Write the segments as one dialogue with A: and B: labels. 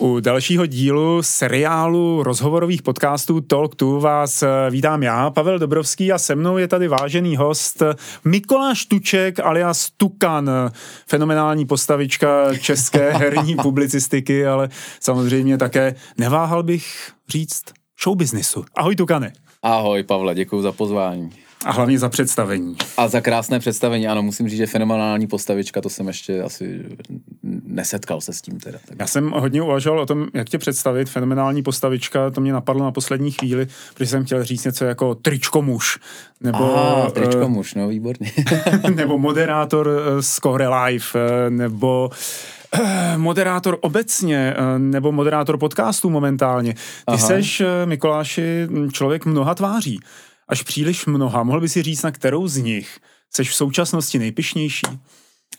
A: U dalšího dílu seriálu rozhovorových podcastů Talk to vás eh, vítám já, Pavel Dobrovský a se mnou je tady vážený host Mikoláš Tuček alias Tukan, fenomenální postavička české herní publicistiky, ale samozřejmě také neváhal bych říct show businessu. Ahoj Tukane.
B: Ahoj Pavle, děkuji za pozvání.
A: A hlavně za představení.
B: A za krásné představení, ano, musím říct, že fenomenální postavička, to jsem ještě asi nesetkal se s tím teda.
A: Tak. Já jsem hodně uvažoval o tom, jak tě představit, fenomenální postavička, to mě napadlo na poslední chvíli, protože jsem chtěl říct něco jako tričko muž.
B: Nebo, ah, tričko uh, muž, no výborně.
A: nebo moderátor z Kohre Live, uh, nebo moderátor obecně, nebo moderátor podcastů momentálně. Ty Aha. seš, Mikuláši, člověk mnoha tváří až příliš mnoha. Mohl by si říct, na kterou z nich seš v současnosti nejpišnější?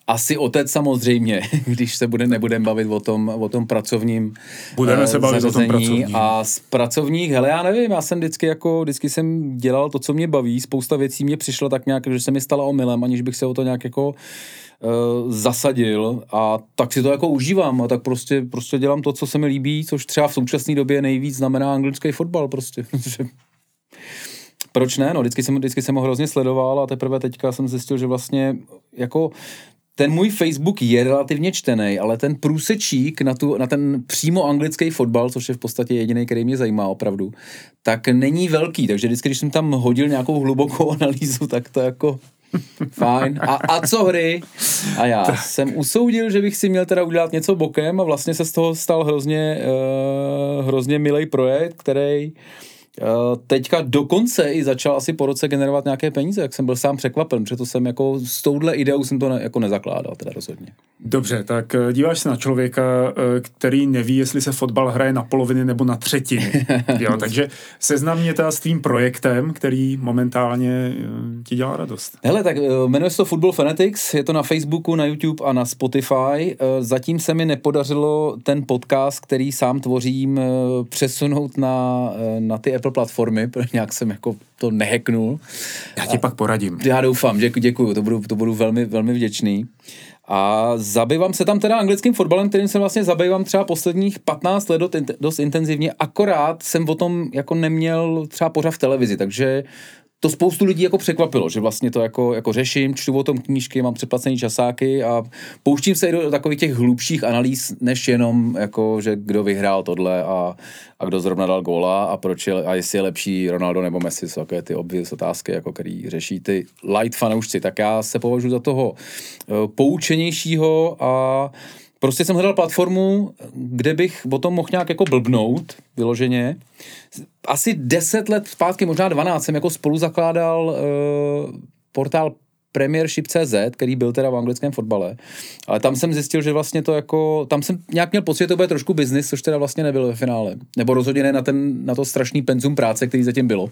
B: Asi otec samozřejmě, když se bude, nebudeme bavit o tom, o tom pracovním
A: Budeme se bavit o tom pracovním.
B: A z pracovních, hele, já nevím, já jsem vždycky jako, vždycky jsem dělal to, co mě baví, spousta věcí mě přišlo tak nějak, že se mi stala omylem, aniž bych se o to nějak jako uh, zasadil a tak si to jako užívám a tak prostě, prostě dělám to, co se mi líbí, což třeba v současné době nejvíc znamená anglický fotbal prostě, proč ne, no, vždycky jsem, vždycky jsem ho hrozně sledoval a teprve teďka jsem zjistil, že vlastně jako ten můj Facebook je relativně čtený, ale ten průsečík na, tu, na ten přímo anglický fotbal, což je v podstatě jediný, který mě zajímá opravdu, tak není velký. Takže vždycky, když jsem tam hodil nějakou hlubokou analýzu, tak to jako Fajn. A, a co hry? A já jsem usoudil, že bych si měl teda udělat něco bokem a vlastně se z toho stal hrozně, uh, hrozně milý projekt, který teďka dokonce i začal asi po roce generovat nějaké peníze, jak jsem byl sám překvapen, protože to jsem jako s touhle ideou jsem to ne, jako nezakládal teda rozhodně.
A: Dobře, tak eh, díváš se na člověka, eh, který neví, jestli se fotbal hraje na poloviny nebo na třetiny. jo, takže seznam mě teda s tvým projektem, který momentálně ti dělá radost.
B: Hele, tak jmenuje se to Football Fanatics, je to na Facebooku, na YouTube a na Spotify. Zatím se mi nepodařilo ten podcast, který sám tvořím, přesunout na, na ty Apple platformy, protože nějak jsem jako to neheknul.
A: Já ti a, pak poradím.
B: Já doufám, děkuji, děkuji, to budu, to budu velmi, velmi vděčný. A zabývám se tam teda anglickým fotbalem, kterým se vlastně zabývám třeba posledních 15 let dost intenzivně, akorát jsem o tom jako neměl třeba pořád v televizi, takže to spoustu lidí jako překvapilo, že vlastně to jako, jako řeším, čtu o tom knížky, mám předplacený časáky a pouštím se i do takových těch hlubších analýz, než jenom jako, že kdo vyhrál tohle a, a kdo zrovna dal góla a proč je, a jestli je lepší Ronaldo nebo Messi, jsou takové ty obvious otázky, jako který řeší ty light fanoušci, tak já se považuji za toho uh, poučenějšího a prostě jsem hledal platformu, kde bych o tom mohl nějak jako blbnout, vyloženě. Asi 10 let zpátky, možná 12, jsem jako spolu zakládal uh, portál Premiership.cz, který byl teda v anglickém fotbale, ale tam jsem zjistil, že vlastně to jako, tam jsem nějak měl pocit, že to bude trošku biznis, což teda vlastně nebylo ve finále. Nebo rozhodně ne na, ten, na to strašný penzum práce, který zatím bylo.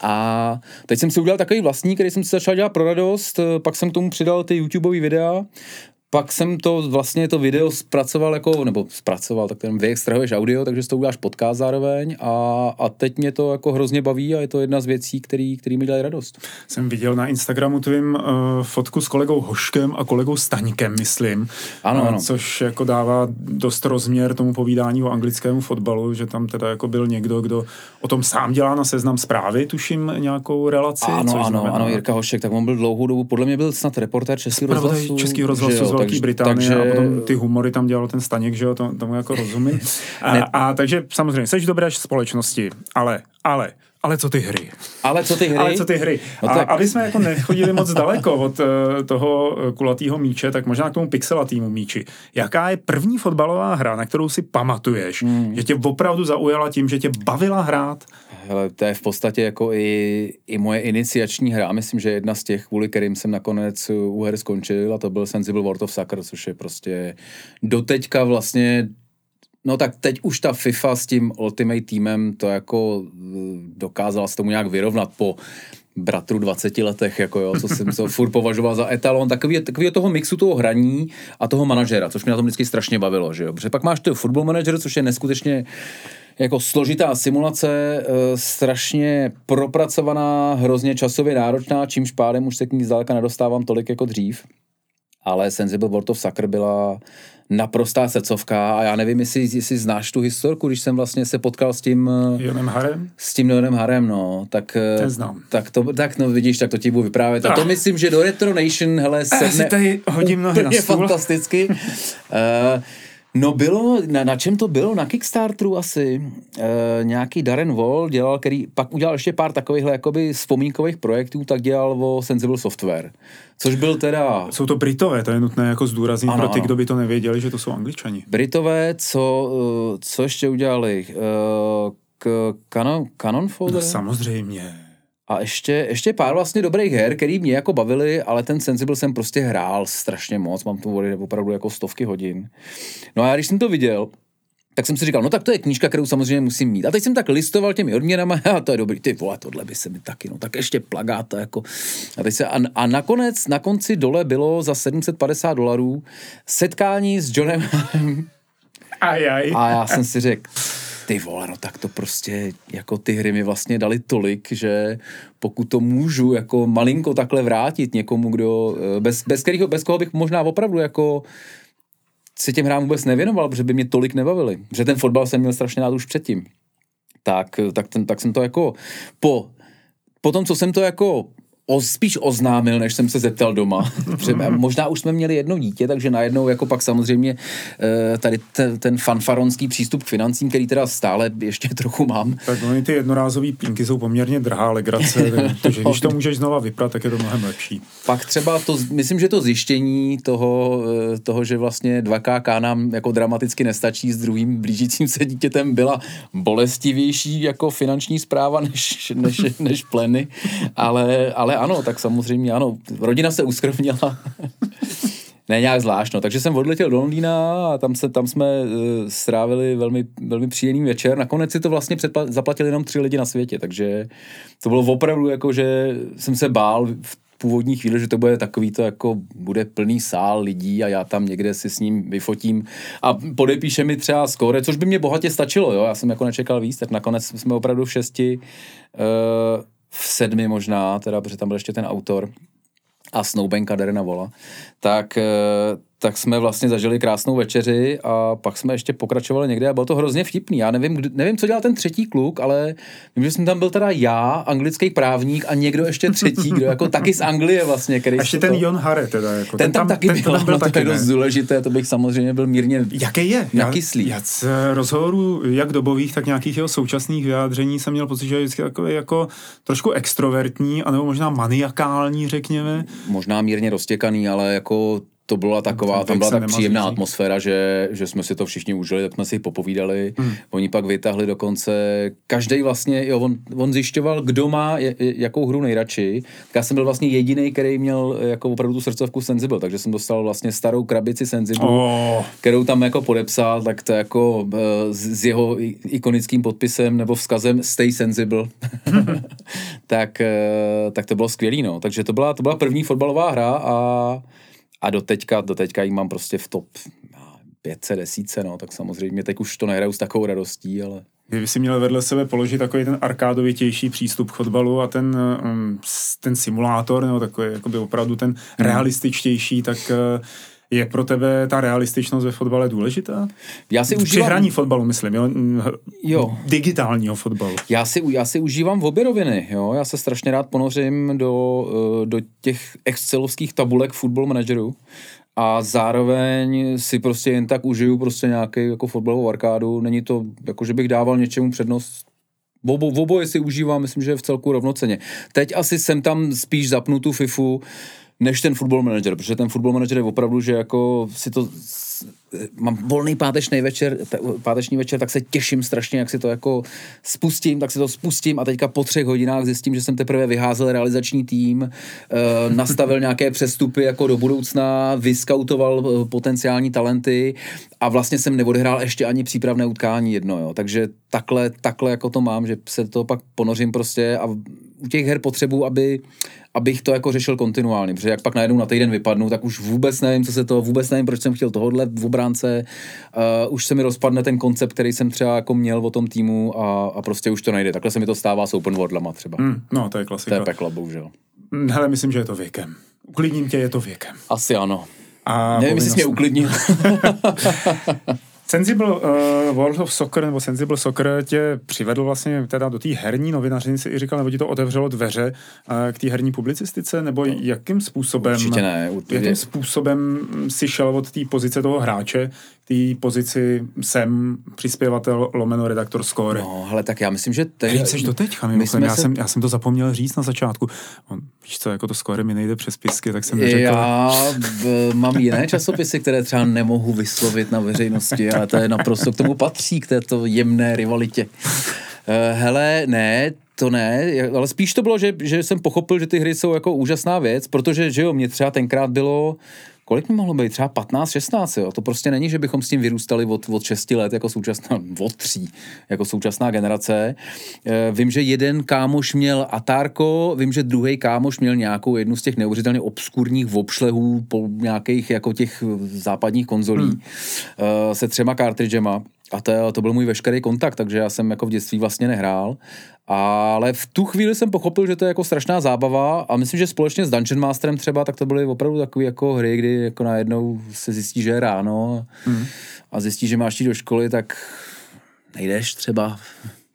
B: A teď jsem si udělal takový vlastní, který jsem si začal dělat pro radost, pak jsem k tomu přidal ty YouTubeové videa, pak jsem to vlastně to video zpracoval jako, nebo zpracoval, tak ten vyextrahuješ audio, takže to uděláš podcast zároveň a, a teď mě to jako hrozně baví a je to jedna z věcí, který, který mi dělají radost.
A: Jsem viděl na Instagramu tvým uh, fotku s kolegou Hoškem a kolegou Staňkem, myslím.
B: Ano, ano.
A: Což jako dává dost rozměr tomu povídání o anglickému fotbalu, že tam teda jako byl někdo, kdo o tom sám dělá na seznam zprávy, tuším nějakou relaci.
B: Ano, ano, znamená... ano, Jirka Hošek, tak on byl dlouhou dobu, podle mě byl snad reportér Českého rozhlasu.
A: Český rozhlasu Velké Británie takže... a potom ty humory tam dělal ten Staněk, že jo, to, tomu jako rozumím. A, a, takže samozřejmě, jsi dobré společnosti, ale, ale ale co ty hry?
B: Ale co ty hry?
A: Ale co ty hry? No tak... a, aby jsme jako nechodili moc daleko od uh, toho eh, kulatého míče, tak možná k tomu pixelatýmu míči. Jaká je první fotbalová hra, na kterou si pamatuješ, hmm. že tě opravdu zaujala tím, že tě bavila hrát?
B: Hele, to je v podstatě jako i, i moje iniciační hra. Myslím, že jedna z těch, kvůli kterým jsem nakonec u her skončil, a to byl Sensible World of Soccer, což je prostě doteďka vlastně No tak teď už ta FIFA s tím Ultimate týmem to jako eh, dokázala se tomu nějak vyrovnat po bratru 20 letech, jako jo, co jsem se furt považoval za etalon, takový, takový toho mixu toho hraní a toho manažera, což mě na tom vždycky strašně bavilo, že jo. Protože pak máš to football manager, což je neskutečně jako složitá simulace, e, strašně propracovaná, hrozně časově náročná, čímž pádem už se k ní zdaleka nedostávám tolik jako dřív. Ale Sensible World of Soccer byla naprostá srdcovka a já nevím, jestli, jestli znáš tu historku, když jsem vlastně se potkal s tím...
A: Eh, Jonem Harem?
B: S tím Jonem Harem, no. Tak,
A: eh, Ten znám.
B: Tak, to, tak no vidíš, tak to ti budu vyprávět. A to ah. myslím, že do Retro Nation, hele, sedne... Já
A: si tady hodím nohy na stůl.
B: fantasticky. uh, No bylo, na, na čem to bylo? Na Kickstarteru asi. E, nějaký Darren Wall dělal, který pak udělal ještě pár takovýchhle jakoby vzpomínkových projektů, tak dělal o Sensible Software. Což byl teda...
A: Jsou to Britové, to je nutné jako zdůraznit ano, pro ty, ano. kdo by to nevěděli, že to jsou Angličani.
B: Britové, co, eh, co ještě udělali? E, k Canon, Canon Folder? No
A: samozřejmě.
B: A ještě, ještě pár vlastně dobrých her, který mě jako bavili, ale ten Sensible jsem prostě hrál strašně moc, mám tu vody opravdu jako stovky hodin. No a já když jsem to viděl, tak jsem si říkal, no tak to je knížka, kterou samozřejmě musím mít. A teď jsem tak listoval těmi odměnami, a to je dobrý, ty vole, tohle by se mi taky, no tak ještě plagát, jako. A, teď se, a, a nakonec, na konci dole bylo za 750 dolarů setkání s Johnem
A: Aj, aj.
B: A já jsem si řekl, ty vole, no tak to prostě, jako ty hry mi vlastně dali tolik, že pokud to můžu jako malinko takhle vrátit někomu, kdo, eh, bez, bez, kterého, bez koho bych možná opravdu jako si těm hrám vůbec nevěnoval, protože by mě tolik nebavili. Protože ten fotbal jsem měl strašně rád už předtím. Tak, tak, ten, tak jsem to jako po, po tom, co jsem to jako o, spíš oznámil, než jsem se zeptal doma. Možná už jsme měli jedno dítě, takže najednou jako pak samozřejmě eh, tady ten, ten fanfaronský přístup k financím, který teda stále ještě trochu mám.
A: Tak oni ty jednorázové pínky jsou poměrně drhá legrace, takže když to můžeš znova vyprat, tak je to mnohem lepší.
B: Pak třeba to, myslím, že to zjištění toho, eh, toho že vlastně 2K nám jako dramaticky nestačí s druhým blížícím se dítětem byla bolestivější jako finanční zpráva než, než, než pleny, ale, ale ano, tak samozřejmě ano. Rodina se uskrovnila. ne nějak zvlášť, no. Takže jsem odletěl do Londýna a tam, se, tam jsme uh, strávili velmi, velmi příjemný večer. Nakonec si to vlastně předpla- zaplatili jenom tři lidi na světě, takže to bylo opravdu jako, že jsem se bál v původní chvíli, že to bude takový to jako bude plný sál lidí a já tam někde si s ním vyfotím a podepíše mi třeba skóre, což by mě bohatě stačilo, jo. Já jsem jako nečekal víc, tak nakonec jsme opravdu v šesti uh, v sedmi možná, teda, protože tam byl ještě ten autor a Snowbanka Derena Vola, tak eh, tak jsme vlastně zažili krásnou večeři a pak jsme ještě pokračovali někde a bylo to hrozně vtipný. Já nevím, kdy, nevím, co dělal ten třetí kluk, ale vím, že jsem tam byl teda já, anglický právník a někdo ještě třetí, kdo jako taky z Anglie vlastně. Který
A: a ještě ten to... Jon Hare teda. Jako,
B: ten, ten tam, taky ten, byl, ten byl no, taky, to je dost důležité, to bych samozřejmě byl mírně
A: Jaký je?
B: nakyslý.
A: Já, já z rozhovorů jak dobových, tak nějakých jeho současných vyjádření jsem měl pocit, že je vždycky takový jako trošku extrovertní, anebo možná maniakální, řekněme.
B: Možná mírně roztěkaný, ale jako to byla taková, tam byla tak příjemná atmosféra, že, že jsme si to všichni užili, tak jsme si popovídali. Hmm. Oni pak vytáhli dokonce, každý vlastně, jo, on, on zjišťoval, kdo má je, jakou hru nejradši. Tak já jsem byl vlastně jediný, který měl jako opravdu tu srdcovku Sensible, takže jsem dostal vlastně starou krabici Sensible, oh. kterou tam jako podepsal, tak to jako uh, s jeho ikonickým podpisem nebo vzkazem Stay Sensible. tak, uh, tak to bylo skvělý, no. Takže to byla, to byla první fotbalová hra a a do teďka, do teďka jí mám prostě v top 500 desíce, no, tak samozřejmě teď už to nehraju s takovou radostí, ale...
A: Kdyby si měl vedle sebe položit takový ten arkádovitější přístup k fotbalu a ten, um, ten simulátor, nebo takový jakoby opravdu ten realističtější, tak uh, je pro tebe ta realističnost ve fotbale důležitá?
B: Já si
A: užívám... Při hraní fotbalu, myslím, jo?
B: jo.
A: Digitálního fotbalu.
B: Já si, já si užívám v obě roviny, jo? Já se strašně rád ponořím do, eh, do těch excelovských tabulek football managerů a zároveň si prostě jen tak užiju prostě nějaký jako fotbalovou arkádu. Není to, jako že bych dával něčemu přednost v, obo, v oboje si užívám, myslím, že je v celku rovnoceně. Teď asi jsem tam spíš zapnu tu FIFU, než ten football manager, protože ten football manager je opravdu, že jako si to mám volný páteční večer, páteční večer, tak se těším strašně, jak si to jako spustím, tak si to spustím a teďka po třech hodinách zjistím, že jsem teprve vyházel realizační tým, e, nastavil nějaké přestupy jako do budoucna, vyskautoval eh, potenciální talenty a vlastně jsem neodehrál ještě ani přípravné utkání jedno, jo. Takže takhle, takhle jako to mám, že se to pak ponořím prostě a u těch her potřebu, aby, abych to jako řešil kontinuálně, protože jak pak najednou na týden vypadnu, tak už vůbec nevím, co se to, vůbec nevím, proč jsem chtěl tohohle v obránce, uh, už se mi rozpadne ten koncept, který jsem třeba jako měl o tom týmu a, a prostě už to nejde. Takhle se mi to stává s open worldlama třeba.
A: Mm, no, to je klasika.
B: To je peklo, bohužel.
A: Hele, myslím, že je to věkem. Uklidním tě, je to věkem.
B: Asi ano.
A: A
B: Nevím, jestli jsi mě uklidnil.
A: Sensible uh, World of Soccer nebo Sensible Soccer tě přivedl vlastně teda do té herní novinařiny, si i říkal, nebo ti to otevřelo dveře uh, k té herní publicistice, nebo jakým způsobem...
B: Určitě ne. Určitě.
A: Jakým způsobem si šel od té pozice toho hráče té pozici jsem přispěvatel lomeno redaktor score.
B: No, ale tak já myslím, že...
A: Teď, Kterým jsi doteďka, mimochodem, já, se... jsem, já jsem to zapomněl říct na začátku. On, víš co, jako to score mi nejde přes pisky, tak jsem neřekl.
B: Já b, mám jiné časopisy, které třeba nemohu vyslovit na veřejnosti, ale to je naprosto k tomu patří, k této jemné rivalitě. Uh, hele, ne, to ne, ale spíš to bylo, že, že jsem pochopil, že ty hry jsou jako úžasná věc, protože, že jo, mě třeba tenkrát bylo kolik mi mohlo být? Třeba 15, 16, jo? To prostě není, že bychom s tím vyrůstali od, od 6 let jako současná, od 3, jako současná generace. E, vím, že jeden kámoš měl Atárko, vím, že druhý kámoš měl nějakou jednu z těch neuvěřitelně obskurních obšlehů po nějakých jako těch západních konzolí hmm. e, se třema cartridgema. A to, to byl můj veškerý kontakt, takže já jsem jako v dětství vlastně nehrál. Ale v tu chvíli jsem pochopil, že to je jako strašná zábava a myslím, že společně s Dungeon Masterem třeba, tak to byly opravdu takové jako hry, kdy jako najednou se zjistí, že je ráno mm. a zjistí, že máš jít do školy, tak nejdeš třeba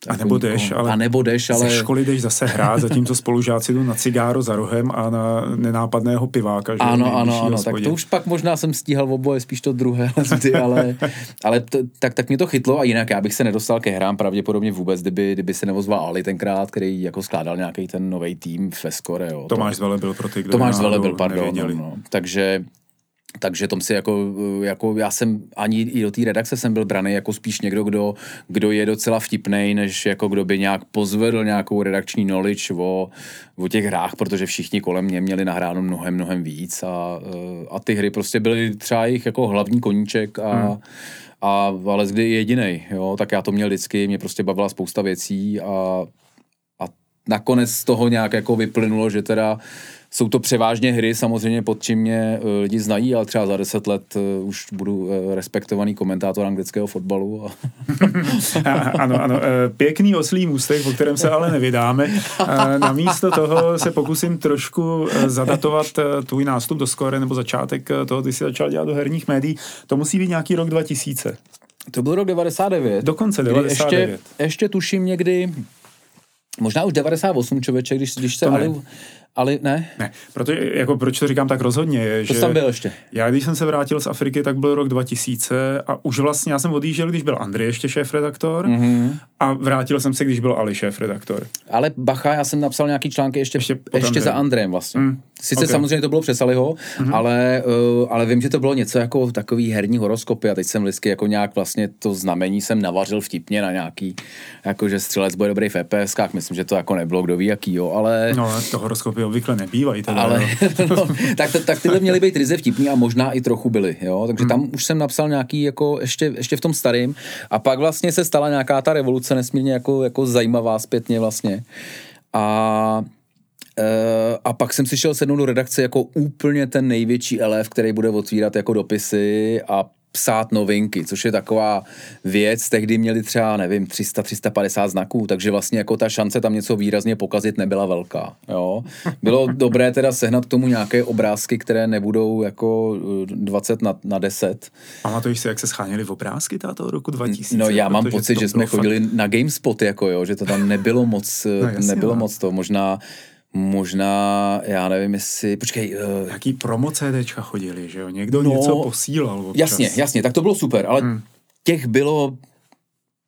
A: a nebo jdeš, ale,
B: a nebo jdeš, ale...
A: ze školy jdeš zase hrát, zatímco spolužáci jdou na cigáro za rohem a na nenápadného piváka. Že
B: ano, ano, ano, tak to už pak možná jsem stíhal v oboje, spíš to druhé, ale, ale to, tak, tak mě to chytlo a jinak já bych se nedostal ke hrám pravděpodobně vůbec, kdyby, kdyby se nevozval Ali tenkrát, který jako skládal nějaký ten nový tým v Skore. Jo.
A: Tomáš Zvele byl pro ty, kdo
B: Tomáš Zvele byl, pardon. No, no. Takže takže tom si jako, jako, já jsem ani i do té redakce jsem byl braný jako spíš někdo, kdo, kdo je docela vtipný, než jako kdo by nějak pozvedl nějakou redakční knowledge o, o těch hrách, protože všichni kolem mě měli nahráno mnohem, mnohem víc a, a ty hry prostě byly třeba jejich jako hlavní koníček a, hmm. a ale kdy jediný, jo, tak já to měl vždycky, mě prostě bavila spousta věcí a, a nakonec z toho nějak jako vyplynulo, že teda jsou to převážně hry, samozřejmě pod čím mě eh, lidi znají, ale třeba za deset let eh, už budu eh, respektovaný komentátor anglického fotbalu.
A: ano, ano, pěkný oslý můstek, o kterém se ale nevydáme. Namísto toho se pokusím trošku zadatovat tvůj nástup do skore nebo začátek toho, kdy jsi začal dělat do herních médií. To musí být nějaký rok 2000.
B: To byl rok 99.
A: Dokonce 99.
B: Ještě, ještě tuším někdy, možná už 98 člověče, když, když se Ali, ale ne?
A: Ne, protože, jako proč to říkám tak rozhodně, je,
B: to
A: že...
B: tam byl ještě.
A: Já, když jsem se vrátil z Afriky, tak byl rok 2000 a už vlastně já jsem odjížděl, když byl Andrej ještě šéf-redaktor mm-hmm. a vrátil jsem se, když byl Ali šéf-redaktor.
B: Ale bacha, já jsem napsal nějaký články ještě, ještě, ještě za Andrejem vlastně. Mm. Sice okay. samozřejmě to bylo přes Aliho, mm-hmm. ale, uh, ale vím, že to bylo něco jako takový herní horoskopy a teď jsem vždycky jako nějak vlastně to znamení jsem navařil vtipně na nějaký, jako že střelec bude dobrý v EPSkách, myslím, že to jako nebylo kdo ví jaký, jo, ale...
A: No, to horoskopy obvykle nebývají. Teda,
B: ale, no, tak, tak tyhle měly být ryze vtipný a možná i trochu byly, jo, takže hmm. tam už jsem napsal nějaký jako ještě, ještě v tom starým a pak vlastně se stala nějaká ta revoluce nesmírně jako, jako zajímavá zpětně vlastně a Uh, a pak jsem si šel sednout do redakce jako úplně ten největší elef, který bude otvírat jako dopisy a psát novinky, což je taková věc, tehdy měli třeba, nevím, 300-350 znaků, takže vlastně jako ta šance tam něco výrazně pokazit nebyla velká, jo. Bylo dobré teda sehnat k tomu nějaké obrázky, které nebudou jako 20 na, na 10.
A: Pamatuješ si, jak se scháněly v obrázky táto roku 2000?
B: No já mám pocit, že jsme chodili fakt... na GameSpot, jako jo, že to tam nebylo moc, no, jasně, nebylo no. moc to, možná Možná, já nevím, jestli, počkej.
A: Uh, Jaký promo CDčka chodili, že jo? Někdo no, něco posílal občas.
B: Jasně, jasně, tak to bylo super, ale hmm. těch bylo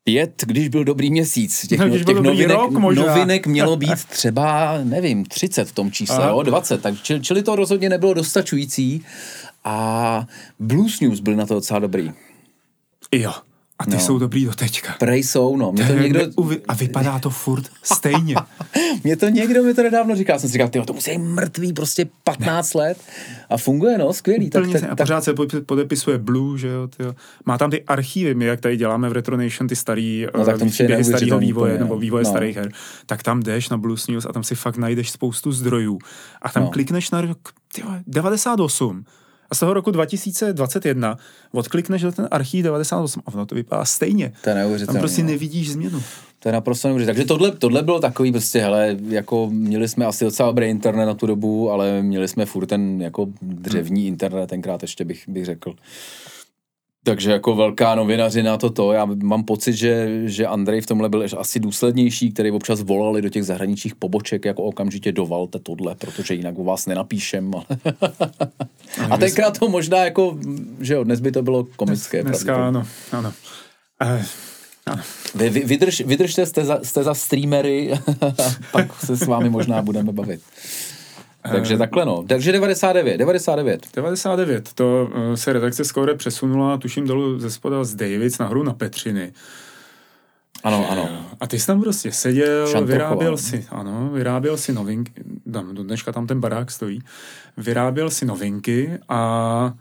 B: pět, když byl dobrý měsíc. Těch,
A: no, těch novinek, rok
B: novinek mělo být třeba, nevím, 30 v tom čísle, jo, 20, tak čili, čili to rozhodně nebylo dostačující a Blues News byl na to docela dobrý.
A: Jo. A ty no. jsou dobrý do teďka.
B: Prej jsou, no.
A: Mě to někdo... A vypadá to furt stejně.
B: mě to někdo mi to nedávno říkal. Jsem si říkal, to musí být mrtvý prostě 15 ne. let. A funguje, no, skvělý.
A: tak, tak, a pořád se podepisuje Blue, že jo. Tyjo. Má tam ty archívy, my jak tady děláme v Retro Nation ty starý no, tak tam příběhy starého vývoje úplně, nebo vývoje no. starých her, tak tam jdeš na Blues News a tam si fakt najdeš spoustu zdrojů. A tam no. klikneš na rok tyjo, 98 a z toho roku 2021 odklikneš do ten archív 98 a ono to vypadá stejně.
B: To je
A: Tam prostě no. nevidíš změnu.
B: To je naprosto neuvěřitelné. Takže tohle, tohle bylo takový prostě, hele, jako měli jsme asi docela dobrý internet na tu dobu, ale měli jsme furt ten jako dřevní hmm. internet, tenkrát ještě bych, bych řekl. Takže jako velká novinařina toto. Já mám pocit, že, že Andrej v tomhle byl asi důslednější, který občas volali do těch zahraničních poboček, jako okamžitě dovalte tohle, protože jinak u vás nenapíšem. A tenkrát to možná jako, že jo, dnes by to bylo komické.
A: Dnes, dneska ano, ano. Uh.
B: Vy, vy, vydrž, vydržte, jste za, jste za streamery, pak se s vámi možná budeme bavit. Takže uh, takhle no. Takže 99, 99.
A: 99, to uh, se redakce Score přesunula, tuším dolů ze spoda z Davids nahoru na Petřiny.
B: Ano, ano.
A: A ty jsi tam prostě seděl, vyráběl si, ano, vyráběl si novinky, tam, do dneška tam ten barák stojí, vyráběl si novinky a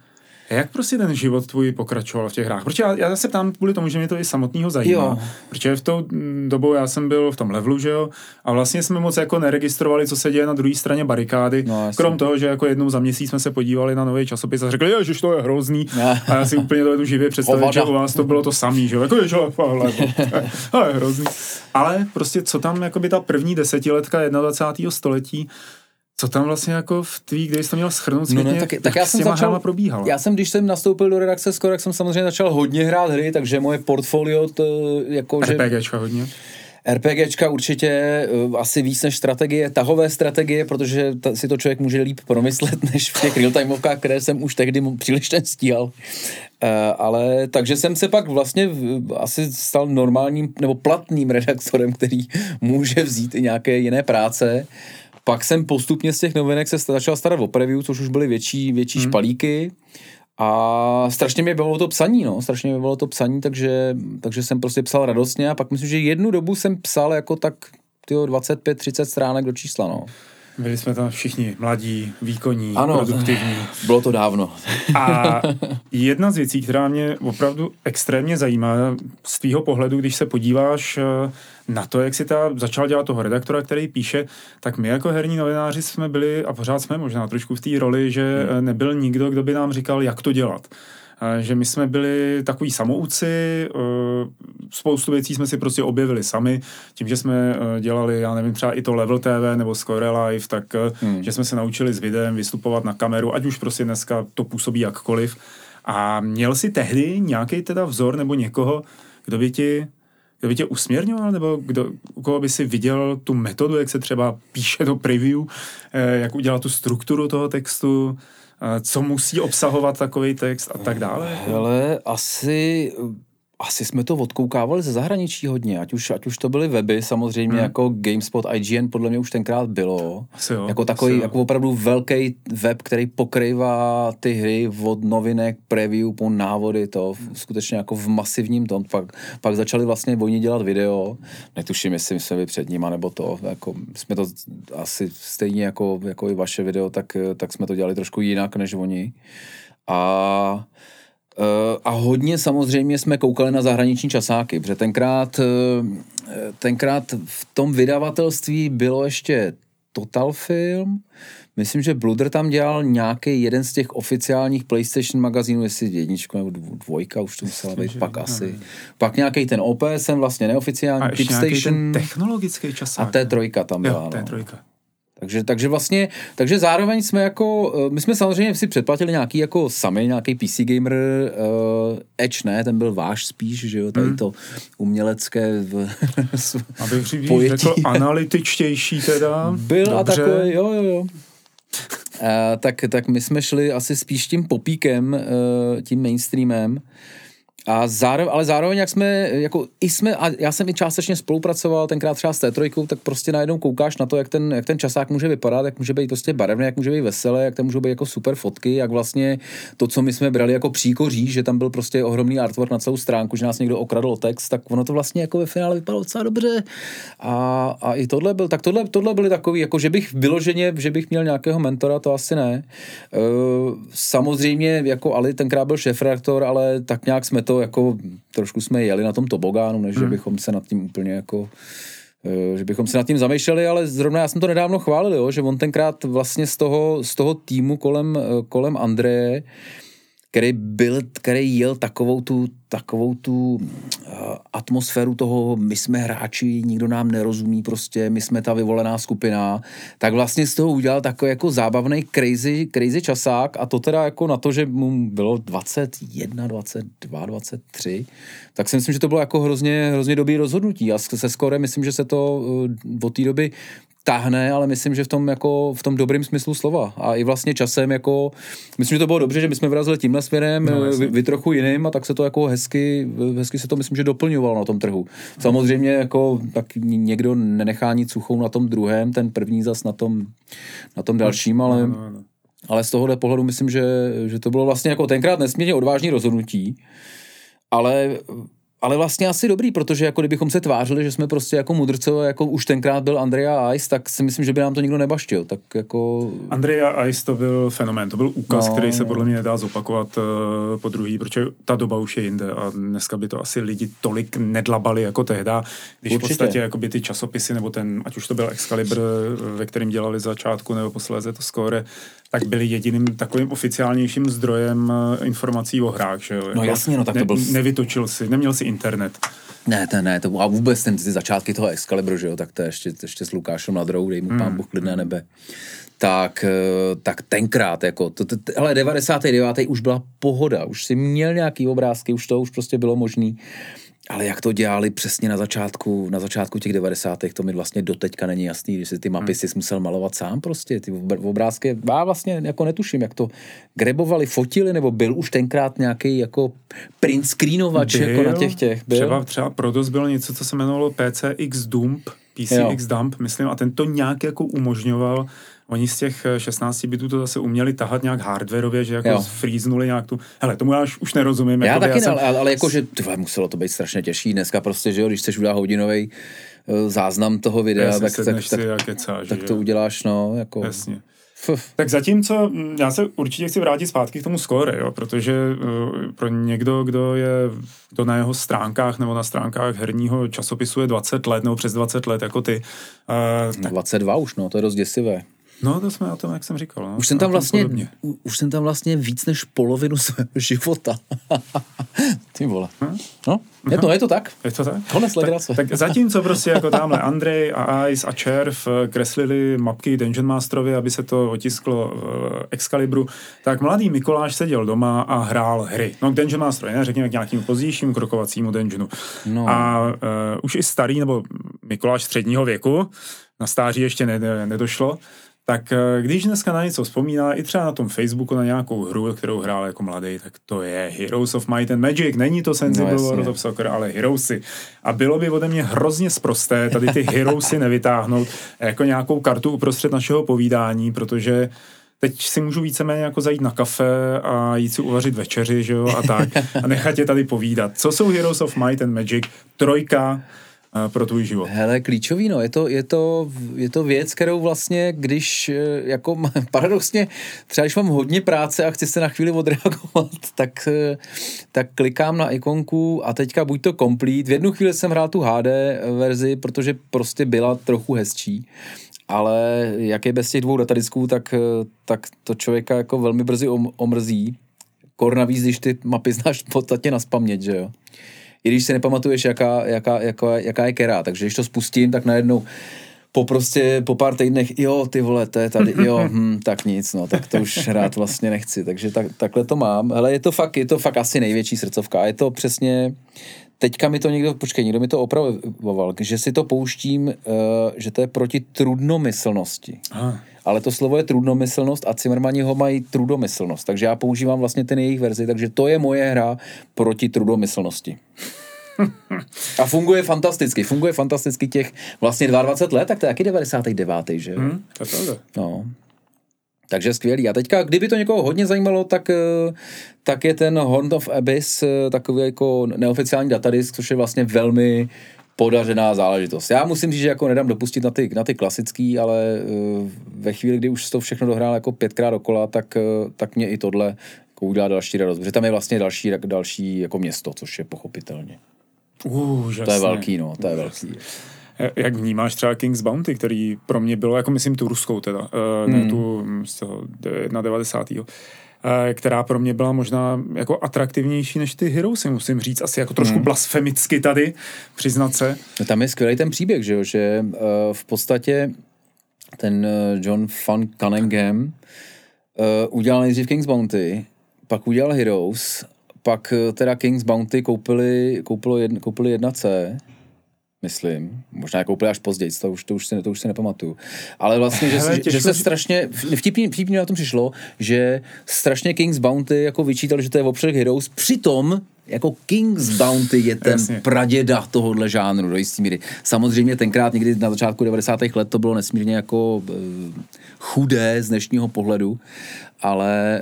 A: jak prostě ten život tvůj pokračoval v těch hrách? Protože já, já se ptám kvůli tomu, že mě to i samotného zajímá. Jo. Protože v tou dobou já jsem byl v tom levelu, že jo, a vlastně jsme moc jako neregistrovali, co se děje na druhé straně barikády. No, Krom toho, že jako jednou za měsíc jsme se podívali na nový časopis a řekli, že to je hrozný. Ne. A já si úplně to živě představit, že u vás to bylo to samý, že jo, jako že to je hrozný. Ale prostě co tam, jako by ta první desetiletka 21. století, co tam vlastně jako v tvý, kde jsi to měl schrnout no, no, tak, tak já jsem začal, probíhalo?
B: Já jsem, když jsem nastoupil do redakce skoro, tak jsem samozřejmě začal hodně hrát hry, takže moje portfolio to jako,
A: RPGčka hodně?
B: RPGčka určitě uh, asi víc než strategie, tahové strategie, protože ta, si to člověk může líp promyslet, než v těch real-timeovkách, které jsem už tehdy příliš nestíhal. Uh, ale takže jsem se pak vlastně v, asi stal normálním nebo platným redaktorem, který může vzít i nějaké jiné práce. Pak jsem postupně z těch novinek se začal starat o preview, což už byly větší, větší hmm. špalíky. A strašně mě bylo to psaní, no, strašně mě bylo to psaní, takže, takže jsem prostě psal radostně a pak myslím, že jednu dobu jsem psal jako tak 25-30 stránek do čísla, no.
A: Byli jsme tam všichni mladí, výkonní, ano, produktivní.
B: Bylo to dávno.
A: A jedna z věcí, která mě opravdu extrémně zajímá z tvýho pohledu, když se podíváš eh, na to, jak si ta začal dělat toho redaktora, který píše, tak my jako herní novináři jsme byli, a pořád jsme možná trošku v té roli, že hmm. nebyl nikdo, kdo by nám říkal, jak to dělat že my jsme byli takový samouci, e, spoustu věcí jsme si prostě objevili sami, tím, že jsme e, dělali, já nevím, třeba i to Level TV nebo Score Live, tak e, hmm. že jsme se naučili s videem vystupovat na kameru, ať už prostě dneska to působí jakkoliv. A měl si tehdy nějaký teda vzor nebo někoho, kdo by ti kdo by tě usměrňoval, nebo kdo, koho by si viděl tu metodu, jak se třeba píše do preview, jak udělat tu strukturu toho textu, co musí obsahovat takový text a tak dále?
B: Ale asi asi jsme to odkoukávali ze zahraničí hodně, ať už, ať už to byly weby, samozřejmě hmm. jako GameSpot, IGN podle mě už tenkrát bylo.
A: Asi jo,
B: jako takový, jako opravdu velký web, který pokrývá ty hry od novinek, preview po návody, to skutečně jako v masivním tom. Pak, pak začali vlastně oni dělat video, netuším, jestli jsme byli před nima nebo to, jako jsme to asi stejně jako, jako i vaše video, tak, tak jsme to dělali trošku jinak než oni. A a hodně samozřejmě jsme koukali na zahraniční časáky, protože tenkrát, eh, tenkrát v tom vydavatelství bylo ještě Total Film, Myslím, že Bluder tam dělal nějaký jeden z těch oficiálních PlayStation magazínů, jestli jedničku nebo dvojka, už to musela být, pak asi. Ne. Pak nějaký ten OPSM, vlastně neoficiální,
A: a ještě ten technologický časák.
B: A T3 tam byla.
A: Jo, T3. No.
B: Takže, takže vlastně, takže zároveň jsme jako, eh, my jsme samozřejmě si předplatili nějaký jako sami, nějaký PC gamer, uh, Edge ne, ten byl váš spíš, že jo, tady hmm. to umělecké v,
A: Abych řekl analytičtější teda.
B: Byl Dobře. a takový, jo, jo, jo. Uh, tak, tak my jsme šli asi spíš tím popíkem, uh, tím mainstreamem a zároveň, ale zároveň, jak jsme, jako i jsme, a já jsem i částečně spolupracoval tenkrát třeba s T3, tak prostě najednou koukáš na to, jak ten, jak ten časák může vypadat, jak může být prostě barevný, jak může být veselé, jak tam můžou být jako super fotky, jak vlastně to, co my jsme brali jako příkoří, že tam byl prostě ohromný artwork na celou stránku, že nás někdo okradl o text, tak ono to vlastně jako ve finále vypadalo docela dobře. A, a i tohle byl, tak tohle, tohle byly takový, jako že bych vyloženě, že bych měl nějakého mentora, to asi ne. E, samozřejmě, jako Ali tenkrát byl šéf ale tak nějak jsme to jako trošku jsme jeli na tom tobogánu, než hmm. že bychom se nad tím úplně jako eh, že bychom se nad tím zamýšleli, ale zrovna já jsem to nedávno chválil, jo, že on tenkrát vlastně z toho, z toho týmu kolem, eh, kolem Andreje, který byl, který jel takovou tu, takovou tu uh, atmosféru toho, my jsme hráči, nikdo nám nerozumí prostě, my jsme ta vyvolená skupina, tak vlastně z toho udělal takový jako zábavný crazy, crazy časák a to teda jako na to, že mu bylo 21, 22, 23, tak si myslím, že to bylo jako hrozně, hrozně dobrý rozhodnutí a se skore myslím, že se to uh, od té doby táhne, ale myslím, že v tom jako v tom dobrým smyslu slova. A i vlastně časem jako, myslím, že to bylo dobře, že bychom vyrazili tímhle směrem, no, vy, vy, trochu jiným a tak se to jako hezky, hezky se to myslím, že doplňovalo na tom trhu. Samozřejmě jako tak někdo nenechá nic suchou na tom druhém, ten první zas na tom, na tom dalším, ale, no, no, no. ale z tohohle pohledu myslím, že, že to bylo vlastně jako tenkrát nesmírně odvážný rozhodnutí, ale ale vlastně asi dobrý, protože jako kdybychom se tvářili, že jsme prostě jako mudrcové, jako už tenkrát byl Andrea Ice, tak si myslím, že by nám to nikdo nebaštil. Tak jako...
A: Andrea Ice to byl fenomén, to byl úkaz, no, který se podle mě nedá zopakovat uh, po druhý, protože ta doba už je jinde a dneska by to asi lidi tolik nedlabali jako tehda, když Určitě. v podstatě jako by ty časopisy nebo ten, ať už to byl Excalibur, ve kterém dělali začátku nebo posléze to score, tak byli jediným takovým oficiálnějším zdrojem eh, informací o hrách, že jo?
B: No jako jasně, no tak to byl...
A: Ne, nevytočil si, neměl si internet.
B: Ne, to ne, to, a vůbec ten, ty začátky toho Excalibru, že jo, tak to je ještě, ještě s Lukášem Ladrou, dej mu hmm. pán Bůh klidné nebe. Tak, eh, tak tenkrát, jako, to, to, hele, 99. už byla pohoda, už si měl nějaký obrázky, už to už prostě bylo možný. Ale jak to dělali přesně na začátku, na začátku těch 90. to mi vlastně doteďka není jasný, když si ty mapy hmm. si musel malovat sám prostě, ty obrázky, já vlastně jako netuším, jak to grebovali, fotili, nebo byl už tenkrát nějaký jako print screenovač byl, jako na těch těch.
A: Byl? Třeba, třeba Prodos bylo něco, co se jmenovalo PCX Dump, PCX jo. Dump, myslím, a ten to nějak jako umožňoval Oni z těch 16 eh, bitů to zase uměli tahat nějak hardwareově, že jako frýznuli nějak tu... Hele, tomu já už, už nerozumím.
B: Já taky já jsem... ne, ale, ale jako, že tve, muselo to být strašně těžší. Dneska prostě, že jo, když chceš udělat hodinový eh, záznam toho videa, tak, tak, tak,
A: kecá,
B: tak to uděláš, no, jako...
A: Jasně. Tak zatímco hm, já se určitě chci vrátit zpátky k tomu score, jo, protože uh, pro někdo, kdo je kdo na jeho stránkách nebo na stránkách herního časopisu je 20 let nebo přes 20 let jako ty.
B: Uh, tak... 22 už, no, to je dost děsivé.
A: No, to jsme o tom, jak jsem říkal. No.
B: Už jsem tam vlastně, už jsem tam vlastně víc než polovinu svého života. Ty vole. Hm? No, je to, je to tak.
A: Je to tak?
B: Konec legrace.
A: Tak, tak zatímco prostě jako tamhle Andrej a Ice a Červ eh, kreslili mapky Dungeon Masterovi, aby se to otisklo v Excalibru, tak mladý Mikuláš seděl doma a hrál hry. No k Dungeon Masterovi, ne, řekněme k nějakým pozdějším krokovacímu dungeonu. No. A uh, už i starý, nebo Mikuláš středního věku, na stáří ještě ne, nedošlo, tak eh, když dneska na něco vzpomíná, i třeba na tom Facebooku na nějakou hru, kterou hrál jako mladý, tak to je Heroes of Might and Magic. Není to Sensible no, World of Soccer, ale Heroesy. A bylo by ode mě hrozně sprosté tady ty Heroesy nevytáhnout jako nějakou kartu uprostřed našeho povídání, protože teď si můžu víceméně jako zajít na kafe a jít si uvařit večeři, že jo, a tak. A nechat je tady povídat. Co jsou Heroes of Might and Magic? Trojka, pro tvůj život?
B: Hele, klíčový, no, je to, je to, je to věc, kterou vlastně, když eh, jako paradoxně, třeba když mám hodně práce a chci se na chvíli odreagovat, tak, eh, tak klikám na ikonku a teďka buď to complete, v jednu chvíli jsem hrál tu HD verzi, protože prostě byla trochu hezčí, ale jak je bez těch dvou datadisků, tak, eh, tak to člověka jako velmi brzy omrzí. Kor navíc, když ty mapy znáš v podstatě na že jo i když si nepamatuješ, jaká, jaká, jaká, jaká je kera. Takže když to spustím, tak najednou po prostě, po pár týdnech, jo, ty vole, to je tady, jo, hm, tak nic, no, tak to už hrát vlastně nechci, takže tak, takhle to mám, ale je to fakt, je to fakt asi největší srdcovka je to přesně, teďka mi to někdo, počkej, někdo mi to opravoval, že si to pouštím, uh, že to je proti trudnomyslnosti. Ah. ale to slovo je trudnomyslnost a Cimrmani ho mají trudomyslnost, takže já používám vlastně ten jejich verzi, takže to je moje hra proti trudomyslnosti. A funguje fantasticky, funguje fantasticky těch vlastně 22 let, tak to je taky 99. že jo?
A: Hmm, to je
B: No. Takže skvělý. A teďka, kdyby to někoho hodně zajímalo, tak, eh, tak je ten Horn of Abyss eh, takový jako neoficiální datadisk, což je vlastně velmi podařená záležitost. Já musím říct, že jako nedám dopustit na ty, na ty klasický, ale uh, ve chvíli, kdy už to všechno dohrál jako pětkrát dokola, tak, tak mě i tohle jako udělá další radost, protože tam je vlastně další, další jako město, což je pochopitelně.
A: Uh,
B: to je velký, no, to je velký.
A: Jak vnímáš třeba King's Bounty, který pro mě bylo, jako myslím tu ruskou teda, uh, hmm. ne tu mm, z toho 91 která pro mě byla možná jako atraktivnější než ty Heroesy, musím říct, asi jako trošku hmm. blasfemicky tady, přiznat se.
B: No tam je skvělý ten příběh, že jo, že uh, v podstatě ten uh, John Van Cunningham uh, udělal nejdřív King's Bounty, pak udělal Heroes, pak uh, teda King's Bounty koupili, koupilo jedn, koupili 1C myslím. Možná je koupili až později, to už, to už, si, to už si nepamatuju. Ale vlastně, že, Hele, že se strašně, vtipně, vtipně na tom přišlo, že strašně King's Bounty jako vyčítal, že to je Obsah Heroes, přitom jako King's Bounty je ten Jasně. praděda tohohle žánru do jistý míry. Samozřejmě tenkrát někdy na začátku 90. let to bylo nesmírně jako uh, chudé z dnešního pohledu, ale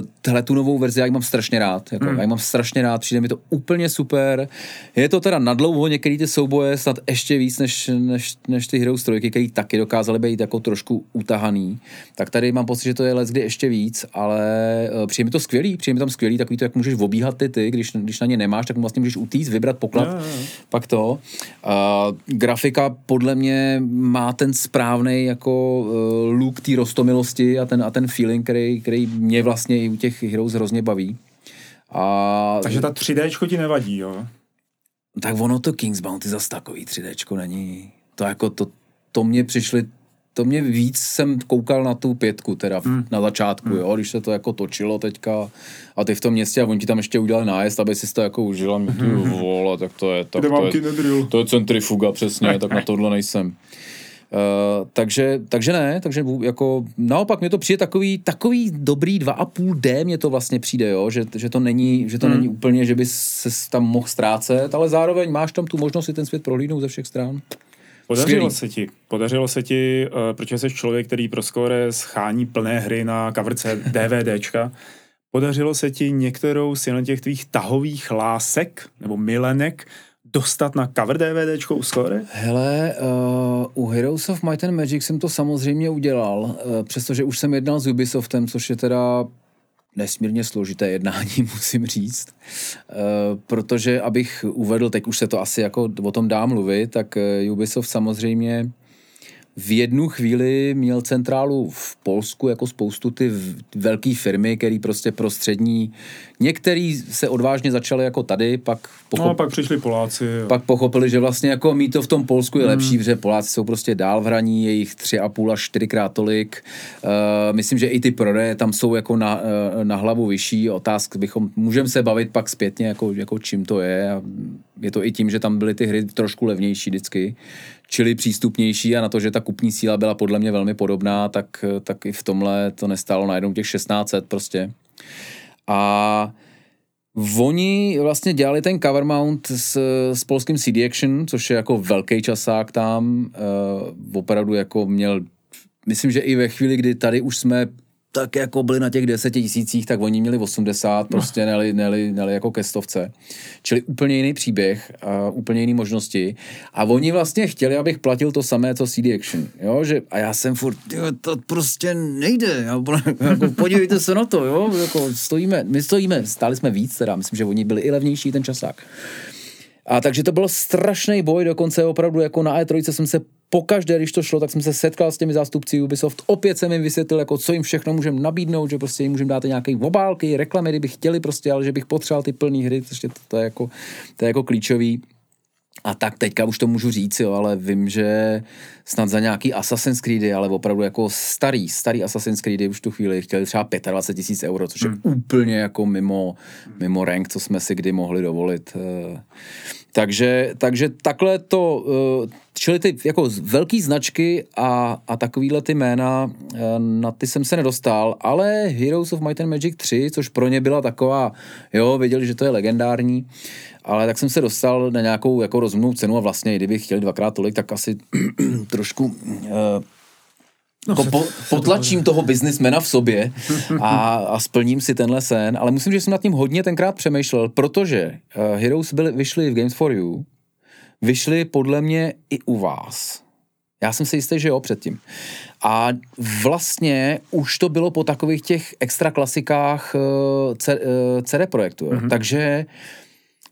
B: uh, tohle tu novou verzi já ji mám strašně rád. Jako, hmm. Já ji mám strašně rád, přijde mi to úplně super. Je to teda nadlouho některé ty souboje snad ještě víc než, než, než ty Heroes 3, které taky dokázaly být jako trošku utahaný. Tak tady mám pocit, že to je let kdy ještě víc, ale uh, přijde mi to skvělý, přijde mi tam skvělý, takový to, jak můžeš obíhat ty ty, když, když na ně nemáš, tak vlastně můžeš utíct, vybrat poklad, no, no. pak to. Uh, grafika podle mě má ten správný jako uh, look té rostomilosti a ten, a ten feeling, který který, mě vlastně i u těch Heroes hrozně baví. A...
A: Takže ta 3D ti nevadí, jo?
B: Tak ono to King's Bounty zase takový 3D není. To jako to, to mě přišli to mě víc jsem koukal na tu pětku teda mm. na začátku, mm. jo, když se to jako točilo teďka a ty v tom městě a oni ti tam ještě udělali nájezd, aby si to jako užil a mě ty mm. vole, tak to je, tak to je, to je centrifuga přesně, tak na tohle nejsem. Uh, takže, takže ne, takže jako naopak mě to přijde takový, takový dobrý 2,5D mě to vlastně přijde, jo, že, že to, není, že to hmm. není úplně, že bys se tam mohl ztrácet, ale zároveň máš tam tu možnost si ten svět prohlídnout ze všech stran.
A: Podařilo Skvělý. se ti, podařilo se ti, uh, protože jsi člověk, který pro skore schání plné hry na kavrce DVDčka, podařilo se ti některou z těch tvých tahových lásek nebo milenek dostat na cover DVDčko u Score?
B: Hele, uh, u Heroes of Might and Magic jsem to samozřejmě udělal, uh, přestože už jsem jednal s Ubisoftem, což je teda nesmírně složité jednání, musím říct. Uh, protože abych uvedl, teď už se to asi jako o tom dá mluvit, tak Ubisoft samozřejmě v jednu chvíli měl centrálu v Polsku jako spoustu ty velké firmy, které prostě prostřední, některý se odvážně začaly jako tady, pak
A: pochop... No, pak přišli Poláci. Jo.
B: Pak pochopili, že vlastně jako mít to v tom Polsku je hmm. lepší, protože Poláci jsou prostě dál v hraní, je jich tři a půl až čtyřikrát tolik. Uh, myslím, že i ty prodeje tam jsou jako na, uh, na hlavu vyšší. Otázky bychom, můžeme se bavit pak zpětně, jako, jako čím to je. Je to i tím, že tam byly ty hry trošku levnější vždycky čili přístupnější a na to, že ta kupní síla byla podle mě velmi podobná, tak, tak i v tomhle to nestálo najednou těch 1600 prostě. A Oni vlastně dělali ten cover mount s, s polským CD Action, což je jako velký časák tam. Uh, opravdu jako měl, myslím, že i ve chvíli, kdy tady už jsme tak jako byli na těch deseti tisících, tak oni měli 80, prostě neli, neli, neli jako ke stovce. Čili úplně jiný příběh, a úplně jiný možnosti. A oni vlastně chtěli, abych platil to samé, co CD Action. Jo? Že, a já jsem furt, jo, to prostě nejde. Jako, podívejte se na to, jo? Jako stojíme, my stojíme, stáli jsme víc teda, myslím, že oni byli i levnější ten časák. A takže to byl strašný boj, dokonce opravdu jako na E3 jsem se pokaždé, když to šlo, tak jsem se setkal s těmi zástupci Ubisoft. Opět jsem jim vysvětlil, jako co jim všechno můžeme nabídnout, že prostě jim můžeme dát nějaké obálky, reklamy, kdyby chtěli prostě, ale že bych potřeboval ty plné hry, prostě to, to, je jako, to je jako klíčový. A tak teďka už to můžu říct, jo, ale vím, že snad za nějaký Assassin's Creedy, ale opravdu jako starý, starý Assassin's Creedy už tu chvíli chtěli třeba 25 tisíc euro, což je hmm. úplně jako mimo, mimo rank, co jsme si kdy mohli dovolit. Eh. Takže, takže takhle to, eh, čili ty jako velký značky a, a takovýhle ty jména, eh, na ty jsem se nedostal, ale Heroes of Might and Magic 3, což pro ně byla taková, jo, věděli, že to je legendární, ale tak jsem se dostal na nějakou jako rozumnou cenu a vlastně, kdybych chtěl dvakrát tolik, tak asi trošku uh, No, jako po, potlačím toho biznismena v sobě a, a splním si tenhle sen, ale musím, že jsem nad tím hodně tenkrát přemýšlel, protože uh, Heroes byly, vyšly v Games for You, vyšly podle mě i u vás. Já jsem si jistý, že jo, předtím. A vlastně už to bylo po takových těch extra klasikách uh, uh, CD Projektu. Mm-hmm. Takže uh,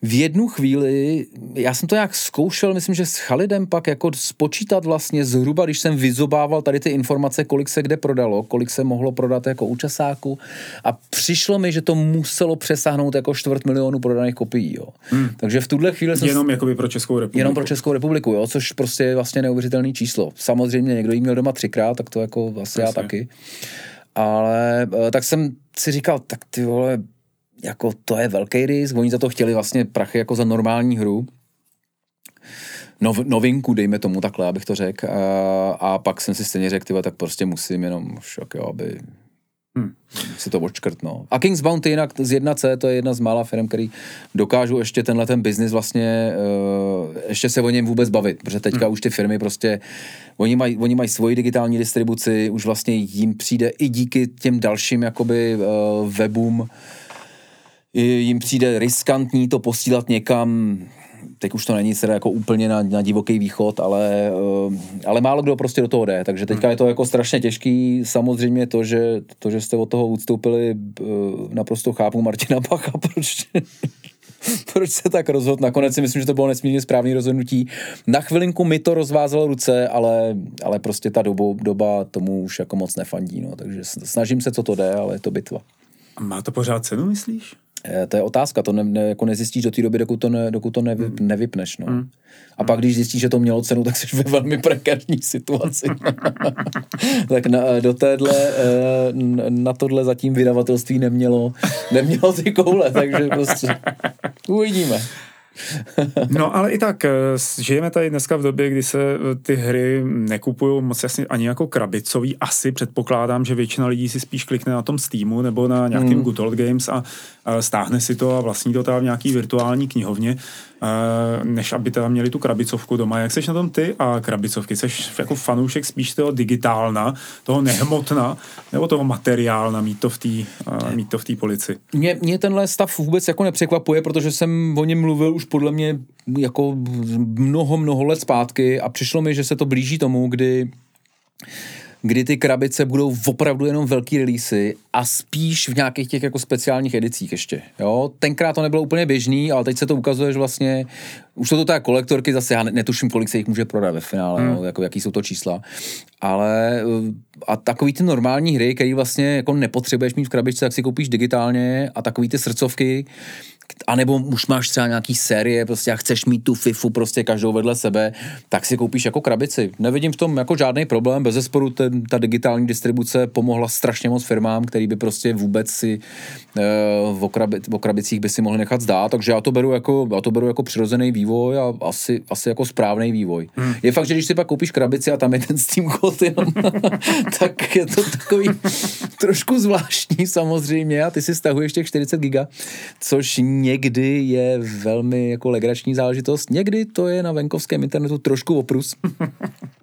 B: v jednu chvíli, já jsem to nějak zkoušel, myslím, že s Chalidem pak jako spočítat vlastně zhruba, když jsem vyzobával tady ty informace, kolik se kde prodalo, kolik se mohlo prodat jako účasáku a přišlo mi, že to muselo přesáhnout jako čtvrt milionu prodaných kopií, jo. Hmm. Takže v tuhle chvíli jsem...
A: Jenom jakoby pro Českou republiku.
B: Jenom pro Českou republiku, jo, což prostě je vlastně neuvěřitelný číslo. Samozřejmě někdo jí měl doma třikrát, tak to jako asi já taky. Ale eh, tak jsem si říkal, tak ty vole, jako to je velký risk, oni za to chtěli vlastně prachy jako za normální hru, nov, novinku, dejme tomu takhle, abych to řekl. A, a pak jsem si stejně řekl, tak prostě musím jenom šok, jo, aby hmm. si to odškrtno. A King's Bounty jinak z 1C, to je jedna z mála firm, který dokážou ještě tenhle ten biznis vlastně, uh, ještě se o něm vůbec bavit, protože teďka hmm. už ty firmy prostě, oni mají oni maj svoji digitální distribuci, už vlastně jim přijde i díky těm dalším jakoby uh, webům, jim přijde riskantní to posílat někam, teď už to není teda jako úplně na, na divoký východ, ale, eh, ale málo kdo prostě do toho jde, takže teďka je to jako strašně těžký, samozřejmě to, že, to, že jste od toho odstoupili, eh, naprosto chápu Martina Bacha, proč, proč se tak rozhodl. Nakonec si myslím, že to bylo nesmírně správné rozhodnutí. Na chvilinku mi to rozvázalo ruce, ale, ale prostě ta dobu, doba tomu už jako moc nefandí, no. takže snažím se, co to jde, ale je to bitva.
A: A má to pořád cenu, myslíš?
B: Eh, to je otázka, to ne, ne, jako nezjistíš do té doby, dokud to, ne, dokud to nevy, hmm. nevypneš. No. Hmm. A pak, když zjistíš, že to mělo cenu, tak jsi ve velmi prekární situaci. tak na, do téhle, eh, na tohle zatím vydavatelství nemělo, nemělo ty koule, takže prostě uvidíme.
A: No ale i tak, eh, žijeme tady dneska v době, kdy se eh, ty hry nekupují moc jasně ani jako krabicový. Asi předpokládám, že většina lidí si spíš klikne na tom Steamu nebo na nějakým mm. Good Old Games a, a stáhne si to a vlastní to teda v nějaký virtuální knihovně. Eh, než aby teda měli tu krabicovku doma. Jak seš na tom ty a krabicovky? Seš jako fanoušek spíš toho digitálna, toho nehmotna, nebo toho materiálna mít to v té uh, mít to v polici?
B: Mě, mě tenhle stav vůbec jako nepřekvapuje, protože jsem o něm mluvil už podle mě jako mnoho, mnoho let zpátky a přišlo mi, že se to blíží tomu, kdy kdy ty krabice budou opravdu jenom velký releasy a spíš v nějakých těch jako speciálních edicích ještě. Jo? Tenkrát to nebylo úplně běžný, ale teď se to ukazuje, že vlastně už jsou to tak kolektorky, zase já netuším, kolik se jich může prodat ve finále, hmm. no, jako jaký jsou to čísla. Ale eh, a takový ty normální hry, který vlastně jako nepotřebuješ mít v krabičce, tak si koupíš digitálně a takový ty srdcovky, a nebo už máš třeba nějaký série, prostě a chceš mít tu FIFU prostě každou vedle sebe, tak si koupíš jako krabici. Nevidím v tom jako žádný problém, bez zesporu ten, ta digitální distribuce pomohla strašně moc firmám, který by prostě vůbec si uh, o, krabi, o krabicích by si mohli nechat zdát, takže já to beru jako, já to beru jako přirozený vývoj a asi, asi jako správný vývoj. Hmm. Je fakt, že když si pak koupíš krabici a tam je ten Steam kód jenom, tak je to takový trošku zvláštní samozřejmě a ty si stahuješ těch 40 giga, což někdy je velmi jako legrační záležitost, někdy to je na venkovském internetu trošku oprus.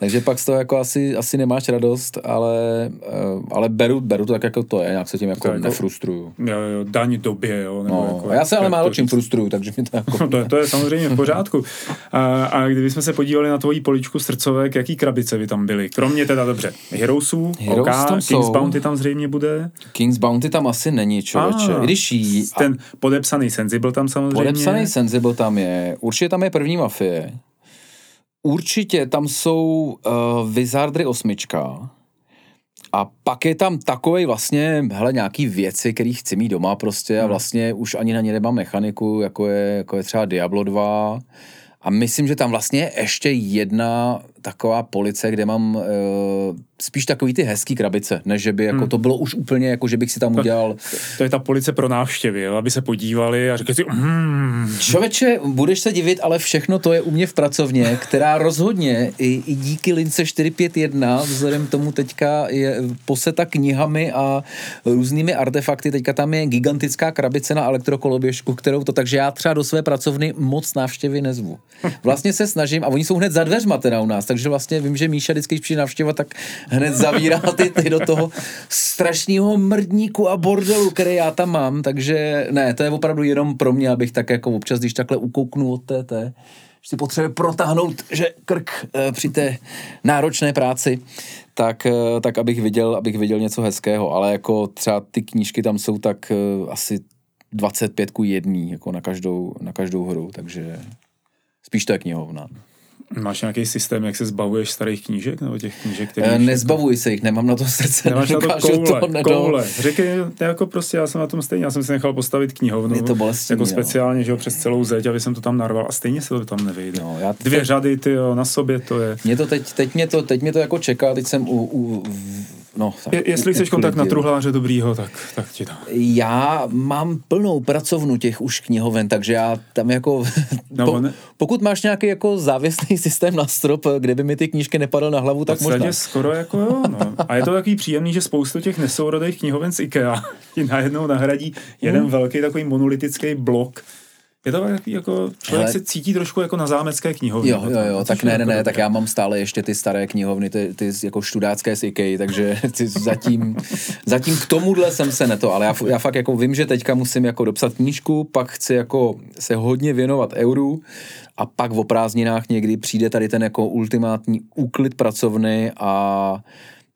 B: Takže pak z toho jako asi, asi nemáš radost, ale, eh, ale beru, beru to tak, jako to je, nějak se tím jako, jako nefrustruju.
A: Jo, jo, daň době, jo.
B: Nebo no, jako, já se ale málo čím frustruju, takže mi to jako...
A: to, to je samozřejmě v pořádku. A, a kdybychom se podívali na tvoji poličku srdcovek, jaký krabice by tam byly? Kromě teda dobře, Heroesů, Heroes OK, tam King's jsou. Bounty tam zřejmě bude.
B: King's Bounty tam asi není, člověče. Ah, Když jí...
A: Ten podepsaný Sensible tam samozřejmě.
B: Podepsaný Sensible tam je. Určitě tam je první mafie. Určitě tam jsou uh, Wizardry osmička a pak je tam takový vlastně, hele, nějaký věci, který chci mít doma prostě a hmm. vlastně už ani na ně nemám mechaniku, jako je, jako je třeba Diablo 2 a myslím, že tam vlastně je ještě jedna taková police, kde mám uh, spíš takový ty hezký krabice, než že by jako hmm. to bylo už úplně jako, že bych si tam udělal.
A: To, to je ta police pro návštěvy, jo? aby se podívali a řekli si, hmm.
B: Člověče, budeš se divit, ale všechno to je u mě v pracovně, která rozhodně i, i díky lince 451, vzhledem k tomu teďka je poseta knihami a různými artefakty, teďka tam je gigantická krabice na elektrokoloběžku, kterou to, takže já třeba do své pracovny moc návštěvy nezvu. Vlastně se snažím, a oni jsou hned za dveřma teda u nás, takže vlastně vím, že Míša vždycky, když přijde navštěvovat, tak hned zavírá ty, ty do toho strašného mrdníku a bordelu, který já tam mám, takže ne, to je opravdu jenom pro mě, abych tak jako občas, když takhle ukouknu od té, té si potřebuje protáhnout, že krk e, při té náročné práci, tak, e, tak abych viděl, abych viděl něco hezkého, ale jako třeba ty knížky tam jsou tak e, asi 25 ku jedný, jako na každou, na každou hru, takže spíš to je knihovna.
A: Máš nějaký systém, jak se zbavuješ starých knížek nebo těch knížek, které...
B: E, nezbavuj se jich, nemám na to srdce.
A: Nemáš na to koule, to koule. Řekej, jako prostě já jsem na tom stejně, já jsem si nechal postavit knihovnu.
B: Je to bolestný,
A: jako speciálně, že jo, přes celou zeď, aby jsem to tam narval a stejně se to tam nevejde. No, já Dvě řady, ty jo, na sobě to je.
B: Mě to teď, teď, mě to, teď mě to jako čeká, teď jsem u, u No,
A: tak, Je, jestli chceš kontakt na truhláře dobrýho, tak, tak ti dám.
B: Já mám plnou pracovnu těch už knihoven, takže já tam jako... No, po, ne... Pokud máš nějaký jako závěsný systém na strop, kde by mi ty knížky nepadaly na hlavu, tak možná.
A: skoro jako jo, no. A je to takový příjemný, že spoustu těch nesourodých knihoven z IKEA ti najednou nahradí jeden hmm. velký takový monolitický blok, je to takový jako, člověk Ale... se cítí trošku jako na zámecké knihovně.
B: Jo, jo, jo, tak ne, ne, ne, tak já mám stále ještě ty staré knihovny, ty, ty jako študácké z IKEA, takže ty zatím, zatím k tomuhle jsem se neto, ale já, já fakt jako vím, že teďka musím jako dopsat knížku, pak chci jako se hodně věnovat euru a pak v prázdninách někdy přijde tady ten jako ultimátní úklid pracovny a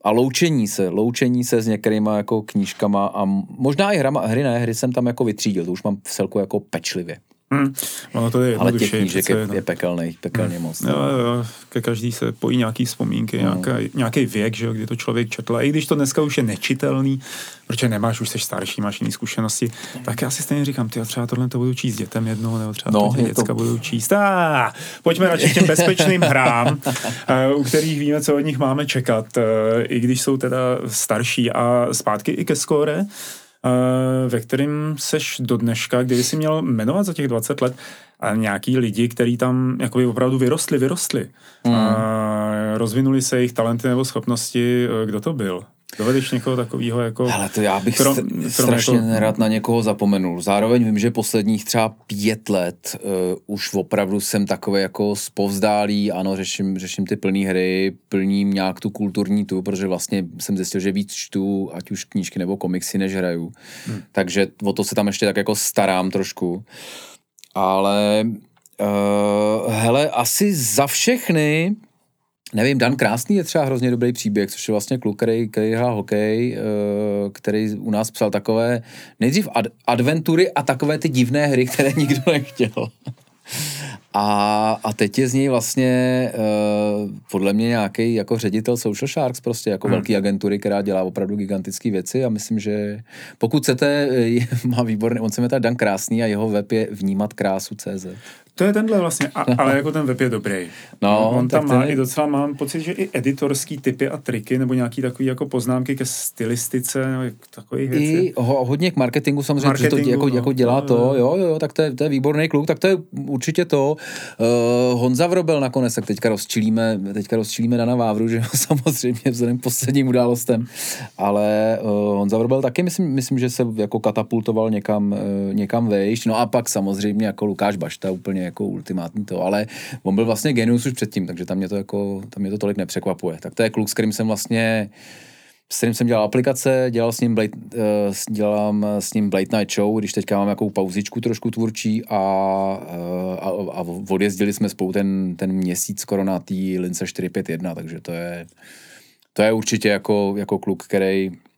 B: a loučení se, loučení se s některýma jako knížkama a možná i hrama, hry ne, hry jsem tam jako vytřídil, to už mám v celku jako pečlivě.
A: Hmm. Ono to je
B: Ale těch knížek je, je pekelný, pekelně hmm. moc.
A: Jo, jo, ke každý se pojí nějaký vzpomínky, hmm. nějaký, nějaký věk, že jo, kdy to člověk četl. A i když to dneska už je nečitelný, protože nemáš, už jsi starší, máš jiný zkušenosti, tak já si stejně říkám, ty třeba tohle to budu číst dětem jednou, nebo třeba no, děcka to... budou číst. A, pojďme radši k těm bezpečným hrám, eh, u kterých víme, co od nich máme čekat, eh, i když jsou teda starší a zpátky i ke skóre. Eh, ve kterým seš do dneška, kdyby si měl jmenovat za těch 20 let nějaký lidi, kteří tam jakoby opravdu vyrostli, vyrostli. Mm. A rozvinuli se jejich talenty nebo schopnosti, eh, kdo to byl? Dovedeš někoho takového jako...
B: Ale to já bych krom, krom strašně jako... nerad na někoho zapomenul. Zároveň vím, že posledních třeba pět let uh, už opravdu jsem takový jako spovzdálý, ano, řeším, řeším ty plné hry, plním nějak tu kulturní tu, protože vlastně jsem zjistil, že víc čtu, ať už knížky nebo komiksy, než hraju. Hmm. Takže o to se tam ještě tak jako starám trošku. Ale uh, hele, asi za všechny Nevím, Dan Krásný je třeba hrozně dobrý příběh, což je vlastně kluk, který, který hrál hokej, eh, který u nás psal takové nejdřív ad, adventury a takové ty divné hry, které nikdo nechtěl. A, a teď je z něj vlastně uh, podle mě nějaký jako ředitel Social Sharks, prostě jako hmm. velký agentury, která dělá opravdu gigantické věci a myslím, že pokud chcete, má výborný, on se jmenuje Dan Krásný a jeho web je vnímat krásu CZ.
A: To je tenhle vlastně, a, ale jako ten web je dobrý. No, on tam má ten... i docela, mám pocit, že i editorský typy a triky, nebo nějaký takový jako poznámky ke stylistice, nebo takových věcí.
B: I ho, hodně k marketingu samozřejmě, marketingu, že to jako, no, jako dělá no, to, jo, jo, jo, tak to je, to je výborný kluk, tak to je určitě to. Uh, Honza Vrobel nakonec, tak teďka rozčilíme, teďka rozčilíme Dana Vávru, že samozřejmě vzhledem k posledním událostem, ale uh, Honza Vrobel taky myslím, myslím, že se jako katapultoval někam, uh, někam vejš, no a pak samozřejmě jako Lukáš Bašta úplně jako ultimátní to, ale on byl vlastně genius už předtím, takže tam mě to jako, tam mě to tolik nepřekvapuje. Tak to je kluk, s kterým jsem vlastně s kterým jsem dělal aplikace, dělal s ním Blade, uh, dělám s ním Blade Night Show, když teďka mám nějakou pauzičku trošku tvůrčí a, uh, a, a odjezdili jsme spolu ten, ten měsíc skoro na té lince 451, takže to je, to je určitě jako, jako kluk, který eh,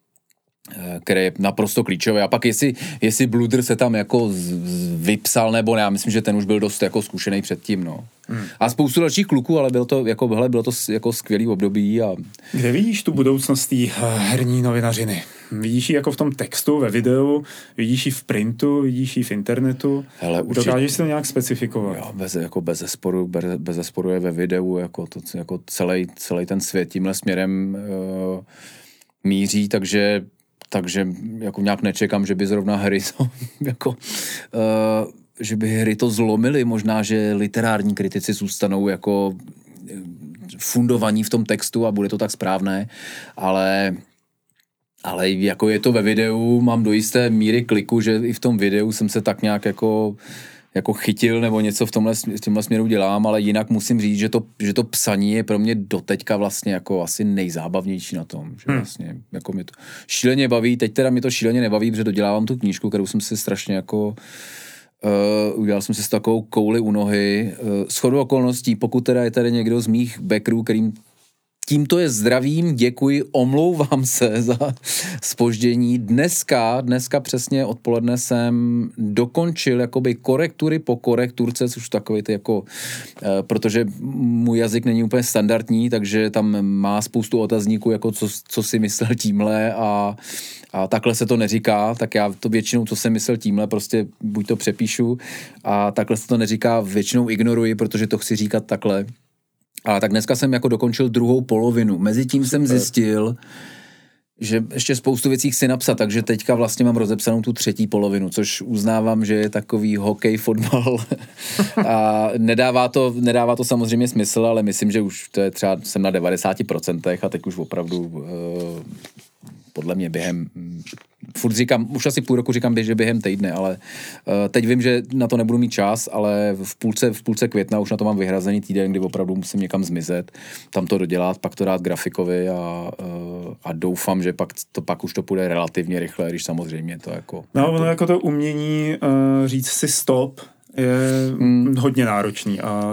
B: které je naprosto klíčové. A pak jestli, jestli Bluder se tam jako z, z, vypsal, nebo ne, já myslím, že ten už byl dost jako zkušený předtím, no. Hmm. A spoustu dalších kluků, ale bylo to, jako, hele, bylo to jako skvělý období. A...
A: Kde vidíš tu budoucnost té herní novinařiny? Vidíš ji jako v tom textu, ve videu, vidíš ji v printu, vidíš ji v internetu. Hele, určitě... Dokážeš si to nějak specifikovat?
B: Jo, bez, jako bez zesporu, bez, bez zesporu je ve videu, jako, to, jako celý, celý ten svět tímhle směrem uh, míří, takže takže jako nějak nečekám, že by zrovna hry to, jako, uh, že by hry to zlomily, možná, že literární kritici zůstanou jako fundovaní v tom textu a bude to tak správné, ale ale jako je to ve videu, mám do jisté míry kliku, že i v tom videu jsem se tak nějak jako jako chytil nebo něco v tomhle, v tomhle směru dělám, ale jinak musím říct, že to, že to psaní je pro mě doteďka vlastně jako asi nejzábavnější na tom, že hmm. vlastně jako mě to šíleně baví, teď teda mi to šíleně nebaví, protože dodělávám tu knížku, kterou jsem si strašně jako Uh, udělal jsem si s takovou kouli u nohy. Uh, shodou okolností, pokud teda je tady někdo z mých backerů, kterým Tímto je zdravím, děkuji, omlouvám se za spoždění. Dneska, dneska přesně odpoledne jsem dokončil jakoby korektury po korekturce, což takový ty jako, eh, protože můj jazyk není úplně standardní, takže tam má spoustu otazníků, jako co, co si myslel tímhle a, a takhle se to neříká, tak já to většinou, co jsem myslel tímhle, prostě buď to přepíšu a takhle se to neříká, většinou ignoruji, protože to chci říkat takhle. A tak dneska jsem jako dokončil druhou polovinu. Mezitím jsem zjistil, že ještě spoustu věcí chci napsat, takže teďka vlastně mám rozepsanou tu třetí polovinu, což uznávám, že je takový hokej, fotbal a nedává to, nedává to samozřejmě smysl, ale myslím, že už to je třeba, jsem na 90% a teď už opravdu uh, podle mě během furt říkám, už asi půl roku říkám, že během týdne, ale uh, teď vím, že na to nebudu mít čas, ale v půlce, v půlce května už na to mám vyhrazený týden, kdy opravdu musím někam zmizet, tam to dodělat, pak to dát grafikovi a, uh, a doufám, že pak, to, pak už to půjde relativně rychle, když samozřejmě to jako...
A: No, ono jako to umění uh, říct si stop, je hmm. hodně náročný a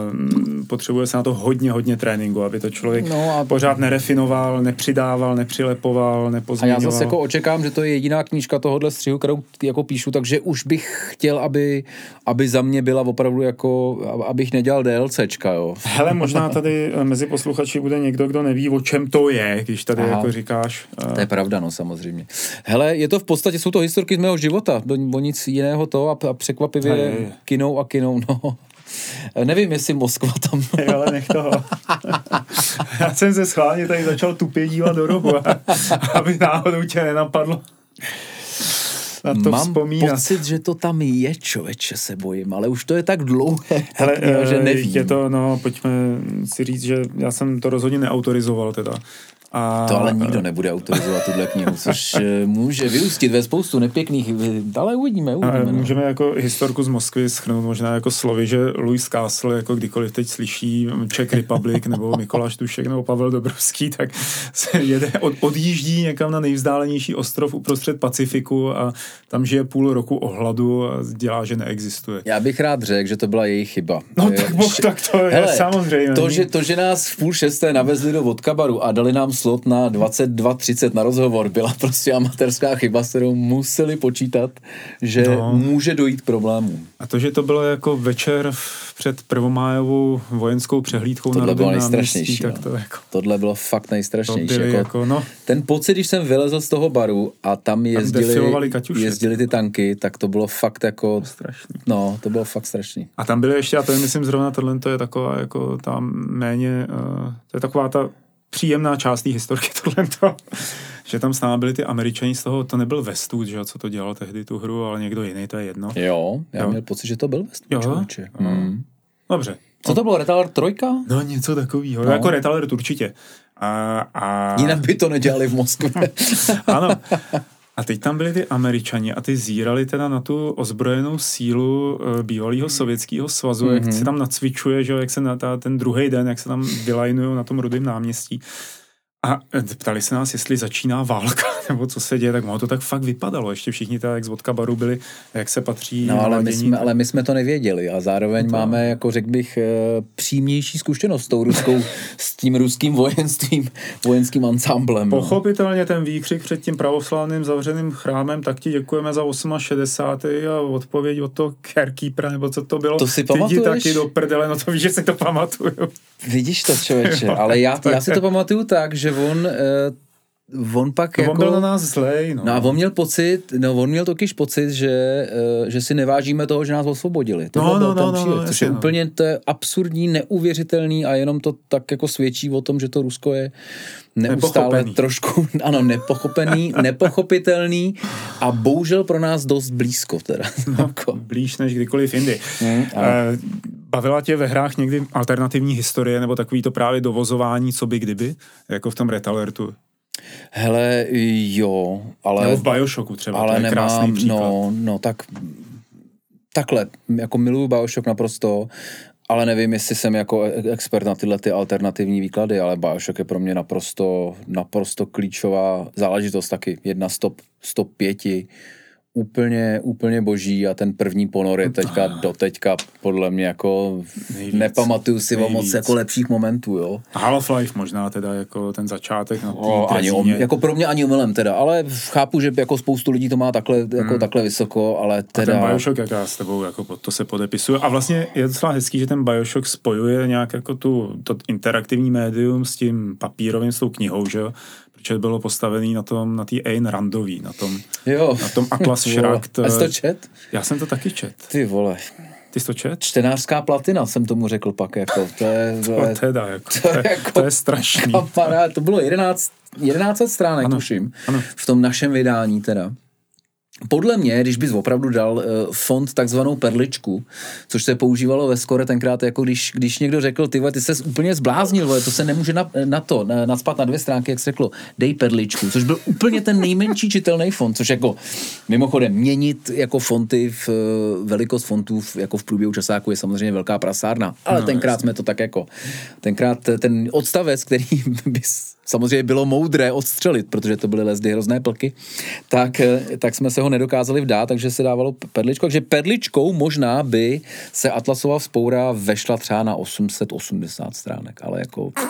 A: potřebuje se na to hodně, hodně tréninku, aby to člověk no a... pořád nerefinoval, nepřidával, nepřilepoval, nepozměňoval.
B: A já zase jako očekám, že to je jediná knížka tohohle střihu, kterou jako píšu, takže už bych chtěl, aby, aby za mě byla opravdu jako, abych nedělal DLCčka, jo.
A: Hele, možná tady eh, mezi posluchači bude někdo, kdo neví, o čem to je, když tady Aha. jako říkáš.
B: To je pravda, no samozřejmě. Hele, je to v podstatě, jsou to historky z mého života, o nic jiného to a, a překvapivě kino kinou a kinou, no. Nevím, jestli Moskva tam...
A: Hej, ale nech toho. Já jsem se schválně tady začal tupě dívat do rohu, aby náhodou tě nenapadlo na to
B: Mám
A: vzpomínat.
B: pocit, že to tam je, člověče, se bojím, ale už to je tak dlouhé, Hele, tak, že nevím.
A: Je to, no, pojďme si říct, že já jsem to rozhodně neautorizoval teda.
B: A... To ale nikdo nebude autorizovat tuhle knihu, což eh, může vyústit ve spoustu nepěkných, ale uvidíme, uvidíme.
A: No. můžeme jako historku z Moskvy schrnout možná jako slovy, že Louis Castle, jako kdykoliv teď slyší Czech Republic nebo Mikoláš Tušek nebo Pavel Dobrovský, tak se jede, od, odjíždí někam na nejvzdálenější ostrov uprostřed Pacifiku a tam žije půl roku ohladu a dělá, že neexistuje.
B: Já bych rád řekl, že to byla její chyba.
A: No tak, boh, tak to je Hele, samozřejmě.
B: To že, to, že nás v půl šesté navezli do Vodkabaru a dali nám slot na 22.30 na rozhovor byla prostě amatérská chyba, s kterou museli počítat, že no. může dojít k problému.
A: A to, že to bylo jako večer před prvomájovou vojenskou přehlídkou
B: Tohle
A: na
B: bylo nejstrašnější.
A: tak to jako...
B: Tohle bylo fakt nejstrašnější. Jako, jako, no. Ten pocit, když jsem vylezl z toho baru a tam jezdili, tam jezdili ty tanky, tak to bylo fakt jako... Strašný. No, to bylo fakt strašný.
A: A tam byly ještě, a to je myslím zrovna tohle, to je taková jako tam méně, uh, to je taková ta příjemná část té historky tohle, že tam s námi byli ty američani z toho, to nebyl Westwood, že co to dělal tehdy tu hru, ale někdo jiný, to je jedno.
B: Jo, já jo. měl pocit, že to byl Westwood, jo?
A: Hmm. Dobře.
B: Co to bylo, Retaler trojka?
A: No něco takového, no. jako Retaler určitě. A, a...
B: Jinak by to nedělali v Moskvě.
A: ano. A teď tam byli ty američani a ty zírali teda na tu ozbrojenou sílu uh, bývalého sovětského svazu, mm-hmm. jak mhm. se tam nacvičuje, že jak se na ta, ten druhý den, jak se tam vylajnují na tom rudém náměstí. A ptali se nás, jestli začíná válka, nebo co se děje, tak ono to tak fakt vypadalo. Ještě všichni tak jak z vodka baru byli, jak se patří.
B: No, ale my, jsme, ale my jsme to nevěděli a zároveň to... máme, jako řekl bych, eh, přímější zkušenost s tou ruskou, s tím ruským vojenstvím, vojenským ansámblem.
A: No. Pochopitelně ten výkřik před tím pravoslavným zavřeným chrámem, tak ti děkujeme za 68. a odpověď od toho Kerkeepera, nebo co to bylo.
B: To si
A: pamatuješ? taky do prdele, no to víš, že si to pamatuju.
B: Vidíš to, člověče, ale já, já si to pamatuju tak, že on uh, on pak
A: no,
B: jako...
A: On byl na nás zlej, no.
B: no. a on měl pocit, no on měl totiž pocit, že, uh, že si nevážíme toho, že nás osvobodili. To
A: no, no, no, no,
B: přílež, což je no. úplně to je absurdní, neuvěřitelný a jenom to tak jako svědčí o tom, že to Rusko je neustále nepochopený. trošku, ano, nepochopený, nepochopitelný a bohužel pro nás dost blízko teda.
A: No, blíž než kdykoliv jindy. Mm, Bavila tě ve hrách někdy alternativní historie nebo takový to právě dovozování, co by kdyby, jako v tom Retalertu?
B: Hele, jo, ale...
A: Nebo v Bioshocku třeba, ale to je nemám, krásný příklad.
B: No, no, tak takhle, jako miluju Bioshock naprosto, ale nevím, jestli jsem jako e- expert na tyhle ty alternativní výklady, ale Bioshock je pro mě naprosto, naprosto klíčová záležitost taky. Jedna stop, stop pěti úplně, úplně boží a ten první ponor je teďka do teďka podle mě jako nejvíc, nepamatuju si nejvíc. o moc jako lepších momentů, jo.
A: Half-Life možná teda jako ten začátek na
B: o, ani om, jako pro mě ani omylem teda, ale chápu, že jako spoustu lidí to má takhle, jako hmm. takhle vysoko, ale teda...
A: A ten Bioshock, jak já s tebou jako to se podepisuje a vlastně je docela hezký, že ten Bioshock spojuje nějak jako tu, to interaktivní médium s tím papírovým, s tou knihou, že jo, protože bylo postavený na tom, na té Ayn Randový, na tom,
B: jo.
A: na tom Atlas Shrugged.
B: A jsi to čet?
A: Já jsem to taky čet.
B: Ty vole.
A: Ty jsi to čet?
B: Čtenářská platina jsem tomu řekl pak, jako, to je...
A: to, je, teda, jako, to, je, jako, to je strašný.
B: Kamarád, to bylo 11, 11 stránek, ano, tuším, ano. v tom našem vydání teda podle mě, když bys opravdu dal uh, font takzvanou perličku, což se používalo ve skore tenkrát, jako když, když někdo řekl, ty ty se úplně zbláznil, vole, to se nemůže na, na to, na, nadspat na dvě stránky, jak se řeklo, dej perličku, což byl úplně ten nejmenší čitelný font, což jako mimochodem měnit jako fonty v uh, velikost fontů v, jako v průběhu časáku je samozřejmě velká prasárna, ale no, tenkrát jasný. jsme to tak jako, tenkrát ten odstavec, který bys samozřejmě bylo moudré odstřelit, protože to byly lezdy hrozné plky, tak, eh, tak jsme se ho nedokázali vdát, takže se dávalo perličko. Takže perličkou možná by se Atlasová vzpoura vešla třeba na 880 stránek, ale jako...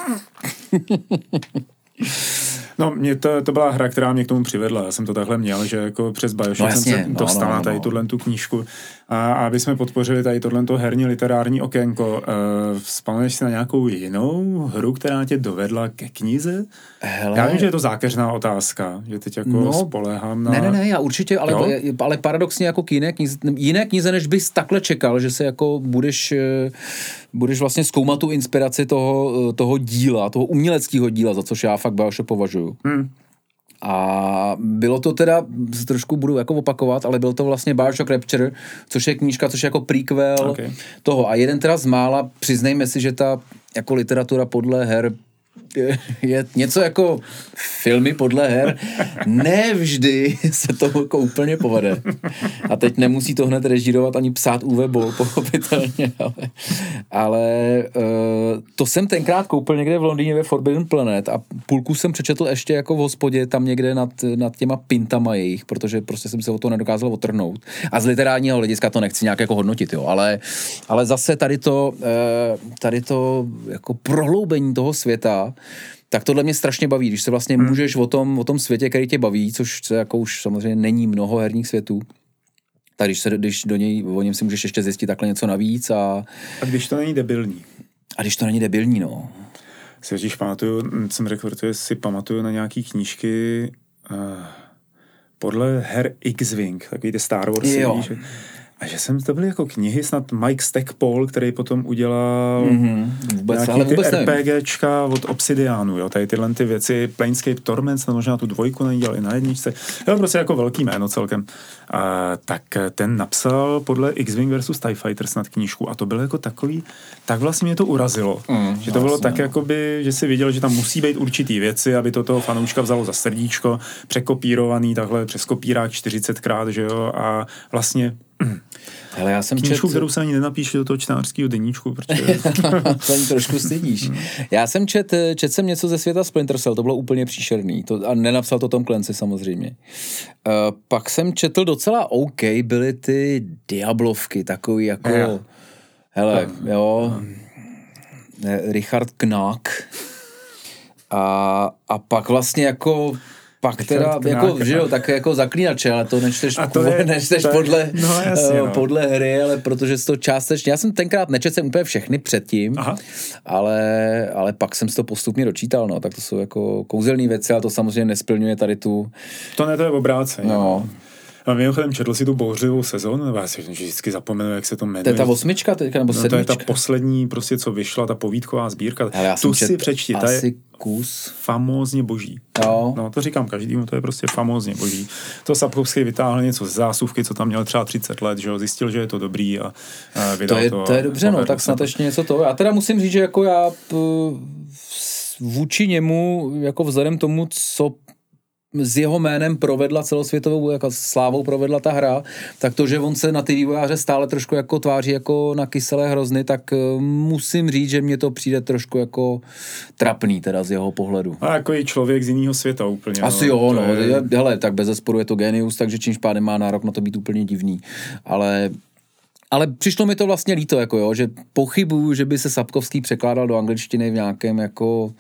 A: No, mě to, to byla hra, která mě k tomu přivedla. Já jsem to takhle měl, že jako přes Bioshock no, jasně, jsem se dostal no, no, no, tady no. tuhle tu knížku. A aby jsme podpořili tady tohle herní literární okénko, uh, vzpomeneš si na nějakou jinou hru, která tě dovedla ke knize? Hele. Já vím, že je to zákeřná otázka, že teď jako no, spolehám na...
B: Ne, ne, ne, já určitě, ale, ale paradoxně jako k jiné knize, jiné knize, než bys takhle čekal, že se jako budeš, eh, budeš vlastně zkoumat tu inspiraci toho, eh, toho díla, toho uměleckého díla, za což já fakt Bioshock považuju. Hmm. A bylo to teda, trošku budu jako opakovat, ale byl to vlastně Bioshock Rapture, což je knížka, což je jako prequel okay. toho. A jeden teda z mála, přiznejme si, že ta jako literatura podle her je něco jako filmy podle her. Ne vždy se to jako úplně povede. A teď nemusí to hned režírovat ani psát UV Ball, pochopitelně, ale, ale uh, to jsem tenkrát koupil někde v Londýně ve Forbidden Planet a půlku jsem přečetl ještě jako v hospodě tam někde nad, nad těma pintama jejich, protože prostě jsem se o to nedokázal otrhnout. A z literárního hlediska to nechci nějak jako hodnotit, jo, ale, ale zase tady to, uh, tady to jako prohloubení toho světa tak tohle mě strašně baví, když se vlastně hmm. můžeš o tom, o tom světě, který tě baví, což se jako už samozřejmě není mnoho herních světů, tak když, se, když do něj, o něm si můžeš ještě zjistit takhle něco navíc a...
A: A když to není debilní.
B: A když to není debilní, no.
A: Si totiž pamatuju, jsem řekl, protože si pamatuju na nějaký knížky uh, podle her X-Wing, takový ty Star Wars.
B: Jo. Víš,
A: a že jsem to byly jako knihy, snad Mike Stackpole, který potom udělal
B: mm-hmm. vůbec,
A: nějaký ale vůbec ty RPGčka od Obsidianu, jo, tady tyhle ty věci, Planescape Torment, snad možná tu dvojku nedělal i na jedničce, jo, prostě jako velký jméno celkem. A, tak ten napsal podle X-Wing versus TIE Fighter snad knížku a to bylo jako takový, tak vlastně mě to urazilo, mm, že to bylo vlastně, tak no. jakoby, že si viděl, že tam musí být určitý věci, aby to toho fanouška vzalo za srdíčko, překopírovaný takhle přes kopírák 40krát, že jo, a vlastně
B: Hele, já jsem
A: Knížku,
B: čet...
A: kterou se ani nenapíše do toho čtenářského deníčku, protože...
B: to ani trošku stydíš. Já jsem čet, čet jsem něco ze světa Splinter Cell, to bylo úplně příšerný. To, a nenapsal to Tom Clancy samozřejmě. Uh, pak jsem četl docela OK, byly ty Diablovky, takový jako...
A: Já.
B: Hele, jo... Ne, Richard Knack. A, a pak vlastně jako pak teda, jako, že jo, tak jako zaklínače, ale to nečteš,
A: A to je-
B: nečteš
A: to je-
B: podle,
A: no jasně,
B: eh,
A: no.
B: podle hry, ale protože to částečně, já jsem tenkrát nečetl jsem úplně všechny předtím,
A: Aha.
B: ale, ale pak jsem si to postupně dočítal, no, tak to jsou jako kouzelné věci, ale to samozřejmě nesplňuje tady tu,
A: To ne, to je obráceně.
B: no,
A: A mimochodem četl si tu bouřivou sezónu, nebo já si vždycky zapomenu, jak se to jmenuje.
B: to je ta osmička teďka, nebo
A: No, to je
B: sedmička.
A: ta poslední, prostě, co vyšla, ta povídková sbírka.
B: Ale já
A: tu
B: jsem
A: si přečti, ta je
B: kus,
A: famózně boží.
B: jo,
A: No, to říkám každému, to je prostě famózně boží. To Sapkovský vytáhl něco z zásuvky, co tam měl třeba 30 let, že jo, zjistil, že je to dobrý a, a
B: To
A: vydal
B: je,
A: to.
B: to je dobře, no, tak snad
A: to.
B: ještě něco toho. Já teda musím říct, že jako já p, vůči němu, jako vzhledem tomu, co s jeho jménem provedla celosvětovou, jako slávou provedla ta hra, tak to, že on se na ty vývojáře stále trošku jako tváří jako na kyselé hrozny, tak eh, musím říct, že mně to přijde trošku jako trapný teda z jeho pohledu.
A: A jako i člověk z jiného světa úplně.
B: Asi
A: no,
B: jo, no,
A: je...
B: hele, tak bez zesporu je to genius, takže čímž pádem má nárok na to být úplně divný, ale ale přišlo mi to vlastně líto, jako jo, že pochybuju, že by se Sapkovský překládal do angličtiny v nějakém jako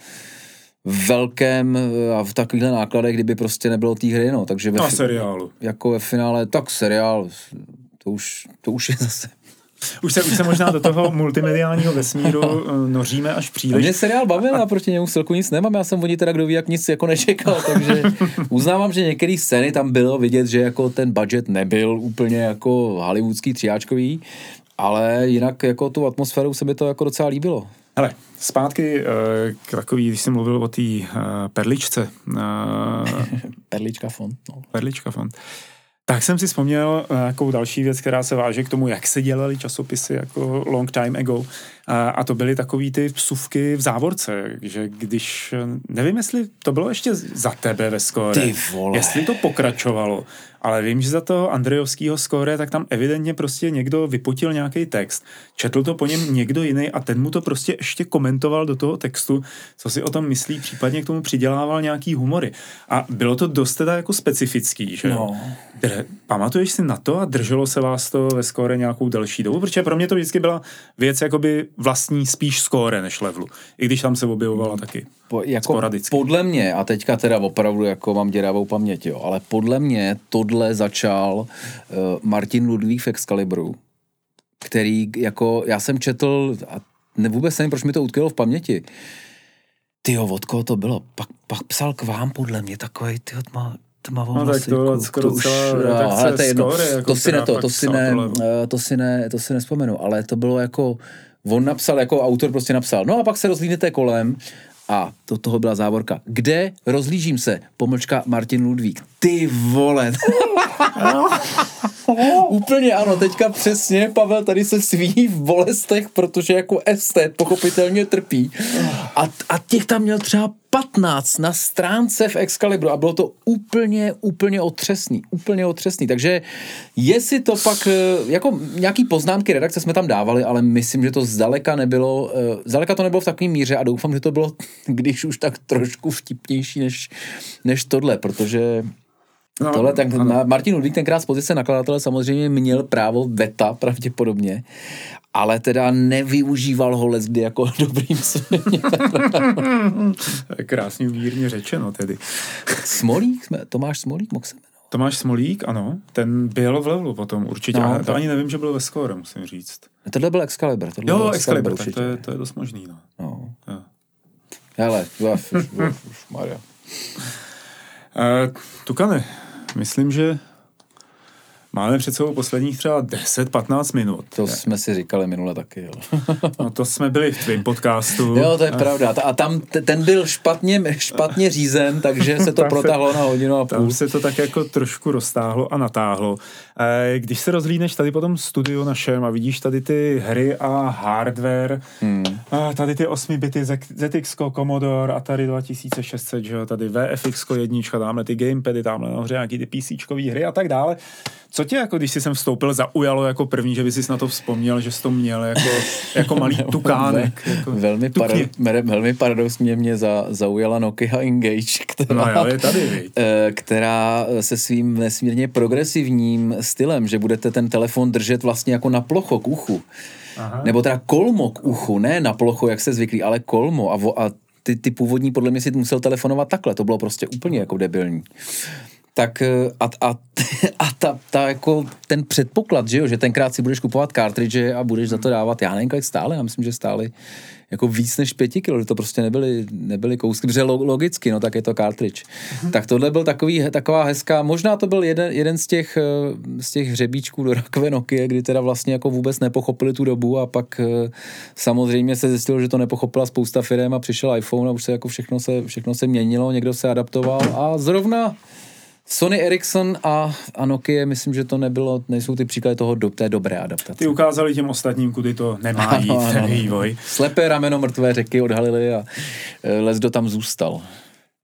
B: velkém eh, a v takovýchhle nákladech, kdyby prostě nebylo té hry, no, takže ve, fi-
A: seriálu.
B: jako ve finále, tak seriál, to už, to už je zase.
A: Už se, už se možná do toho multimediálního vesmíru eh, noříme až
B: A
A: příliš.
B: mě seriál bavil a proti němu celku nic nemám, já jsem od ní teda kdo ví, jak nic jako nečekal, takže uznávám, že některé scény tam bylo vidět, že jako ten budget nebyl úplně jako hollywoodský tříáčkový, ale jinak jako tu atmosféru se mi to jako docela líbilo.
A: Hele, zpátky eh, k takový, když jsem mluvil o té eh, perličce, eh,
B: Perlička fond, no.
A: perlička fond, tak jsem si vzpomněl jako další věc, která se váže k tomu, jak se dělaly časopisy jako long time ago. A, a to byly takový ty vsuvky v závorce, že když, nevím, jestli to bylo ještě za tebe ve skóre,
B: Ty vole.
A: jestli to pokračovalo, ale vím, že za toho Andrejovského skóre, tak tam evidentně prostě někdo vypotil nějaký text, četl to po něm někdo jiný a ten mu to prostě ještě komentoval do toho textu, co si o tom myslí, případně k tomu přidělával nějaký humory. A bylo to dost teda jako specifický, že?
B: No.
A: Dr- pamatuješ si na to a drželo se vás to ve skóre nějakou delší dobu? Protože pro mě to vždycky byla věc jakoby vlastní spíš skóre než levelu. I když tam se objevovala taky.
B: Po, jako
A: Sporadicky.
B: podle mě, a teďka teda opravdu jako mám děravou paměť, jo, ale podle mě tohle začal uh, Martin Ludvík v Excalibru, který jako, já jsem četl, a ne, vůbec nevím, proč mi to utkvělo v paměti, ty od koho to bylo? Pak, pak psal k vám podle mě takový, ty tma, tmavou
A: No tak to bylo skoro
B: už-
A: celá
B: no, ale to je jedno.
A: Jako
B: to si ne to, to si ne,
A: to
B: eh, to si ne, to si nespomenu, ale to bylo jako, on napsal, jako autor prostě napsal, no a pak se rozhlídnete kolem a do toho byla závorka. Kde? Rozlížím se. Pomlčka Martin Ludvík. Ty vole. Úplně ano, teďka přesně Pavel tady se sví v bolestech, protože jako estet pochopitelně trpí. A, a těch tam měl třeba 15 na stránce v Excalibru a bylo to úplně, úplně otřesný, úplně otřesný. Takže jestli to pak, eh, jako nějaký poznámky redakce jsme tam dávali, ale myslím, že to zdaleka nebylo, eh, zdaleka to nebylo v takové míře a doufám, že to bylo, když už tak trošku vtipnější než, než tohle, protože
A: No,
B: Tohle, tak
A: ano.
B: na, Martin Ludvík tenkrát z pozice nakladatele samozřejmě měl právo veta pravděpodobně, ale teda nevyužíval ho kdy jako dobrým směrem.
A: Krásně mírně řečeno tedy.
B: Smolík, Tomáš Smolík, mohl se jmenovat.
A: Tomáš Smolík, ano, ten byl v levelu potom určitě.
B: No,
A: No, to
B: tak-
A: ani nevím, že byl ve skóre, musím říct.
B: Tohle byl Excalibur. Tohle
A: Jo,
B: byl
A: Excalibur,
B: určitě.
A: to je, to je dost možný, no.
B: No.
A: Jo.
B: Hele, uf, už, už, už, Maria.
A: Uh, Tukane, myslím, že máme před sebou posledních třeba 10-15 minut.
B: To jsme si říkali minule taky. Jo,
A: No to jsme byli v tvém podcastu.
B: jo to je pravda. A tam t- ten byl špatně, špatně řízen, takže se to
A: Tam se-
B: protáhlo na hodinu a půl.
A: Tam se to tak jako trošku roztáhlo a natáhlo. Eh, Když se rozhlídneš tady po tom studiu našem a vidíš tady ty hry a hardware, hmm. a tady ty 8 bity ZX Commodore, Atari 2600, že jo, tady VFX jednička, tamhle ty gamepady, tamhle nahoře nějaký ty PC hry a tak dále. Co Co tě, jako když jsi sem vstoupil, zaujalo jako první, že by jsi na to vzpomněl, že jsi to měl jako, jako malý tukánek? Jako
B: velmi, para, velmi paradoxně mě za, zaujala Nokia Engage, která,
A: no jo, je tady,
B: eh, která se svým nesmírně progresivním stylem, že budete ten telefon držet vlastně jako na plocho k uchu. Aha. Nebo teda kolmo k uchu, ne na plochu, jak se zvyklí, ale kolmo. A, vo, a ty, ty původní podle mě si musel telefonovat takhle, to bylo prostě úplně jako debilní tak eh, a, a, a ta, ta, jako ten předpoklad, že jo, že tenkrát si budeš kupovat cartridge a budeš za to dávat, já nevím, kolik stále, já myslím, že stály jako víc než pěti kilo, že to prostě nebyly, nebyly kousky, protože logicky, no tak je to cartridge. Mm-hmm. Tak tohle byl takový, taková hezká, možná to byl jeden, jeden z těch, eh, z těch hřebíčků do rakve Nokia, kdy teda vlastně jako vůbec nepochopili tu dobu a pak eh, samozřejmě se zjistilo, že to nepochopila spousta firm a přišel iPhone a už se jako všechno se, všechno se měnilo, někdo se adaptoval a zrovna Sony Ericsson a, a Nokia, myslím, že to nebylo, nejsou ty příklady toho do, té dobré adaptace.
A: Ty ukázali těm ostatním, kudy to nemá jít, ano, ten vývoj.
B: Slepé rameno mrtvé řeky odhalili a e, les do tam zůstal.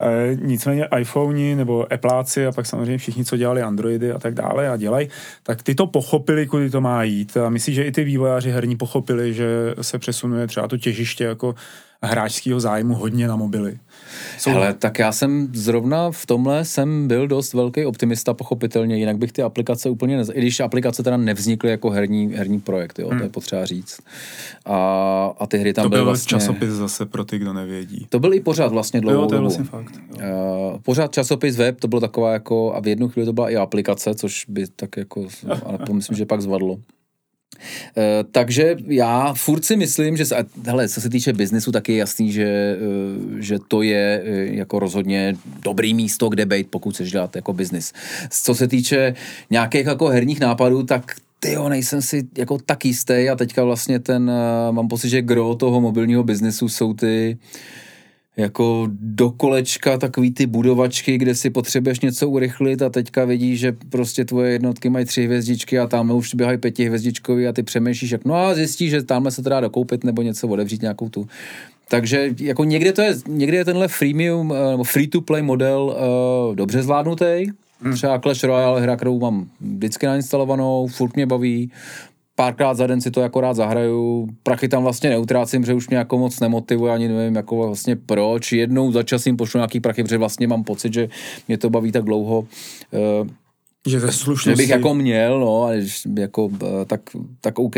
A: E, nicméně iPhonei nebo Appleáci a pak samozřejmě všichni, co dělali Androidy a tak dále a dělají, tak ty to pochopili, kudy to má jít. A myslím, že i ty vývojáři herní pochopili, že se přesunuje třeba to těžiště jako hráčského zájmu hodně na mobily.
B: Jsou... Hele, tak já jsem zrovna v tomhle jsem byl dost velký optimista, pochopitelně, jinak bych ty aplikace úplně nez... I když aplikace teda nevznikly jako herní, herní projekt, jo, hmm. to je potřeba říct. A, a ty hry tam
A: to
B: byly
A: byl
B: vlastně...
A: časopis zase pro ty, kdo nevědí.
B: To byl i pořád vlastně dlouhou
A: jo, to je
B: vlastně
A: fakt. Jo.
B: Uh, pořád časopis web, to bylo taková jako, a v jednu chvíli to byla i aplikace, což by tak jako, ale to myslím, že pak zvadlo. Eh, takže já furt si myslím, že hele, co se týče biznesu, tak je jasný, že, uh, že to je uh, jako rozhodně dobrý místo, kde být, pokud chceš dělat jako biznis. Co se týče nějakých jako herních nápadů, tak ty jo, nejsem si jako tak jistý a teďka vlastně ten, mám pocit, že gro toho mobilního biznesu jsou ty uh, jako do kolečka takový ty budovačky, kde si potřebuješ něco urychlit a teďka vidíš, že prostě tvoje jednotky mají tři hvězdičky a tam už běhají pěti hvězdičkový a ty přemýšlíš, jak no a zjistíš, že tamhle se to dá dokoupit nebo něco odevřít nějakou tu. Takže jako někde to je, někde je tenhle freemium, eh, nebo free to play model uh, dobře zvládnutý, Hmm. Třeba Clash Royale, hra, kterou mám vždycky nainstalovanou, furt mě baví, párkrát za den si to jako rád zahraju, prachy tam vlastně neutrácím, protože už mě jako moc nemotivuje, ani nevím jako vlastně proč. Jednou za čas jim pošlu nějaký prachy, protože vlastně mám pocit, že mě to baví tak dlouho. Uh,
A: že ze slušnosti...
B: Že bych jako měl, no, ale jako, eh, tak, tak OK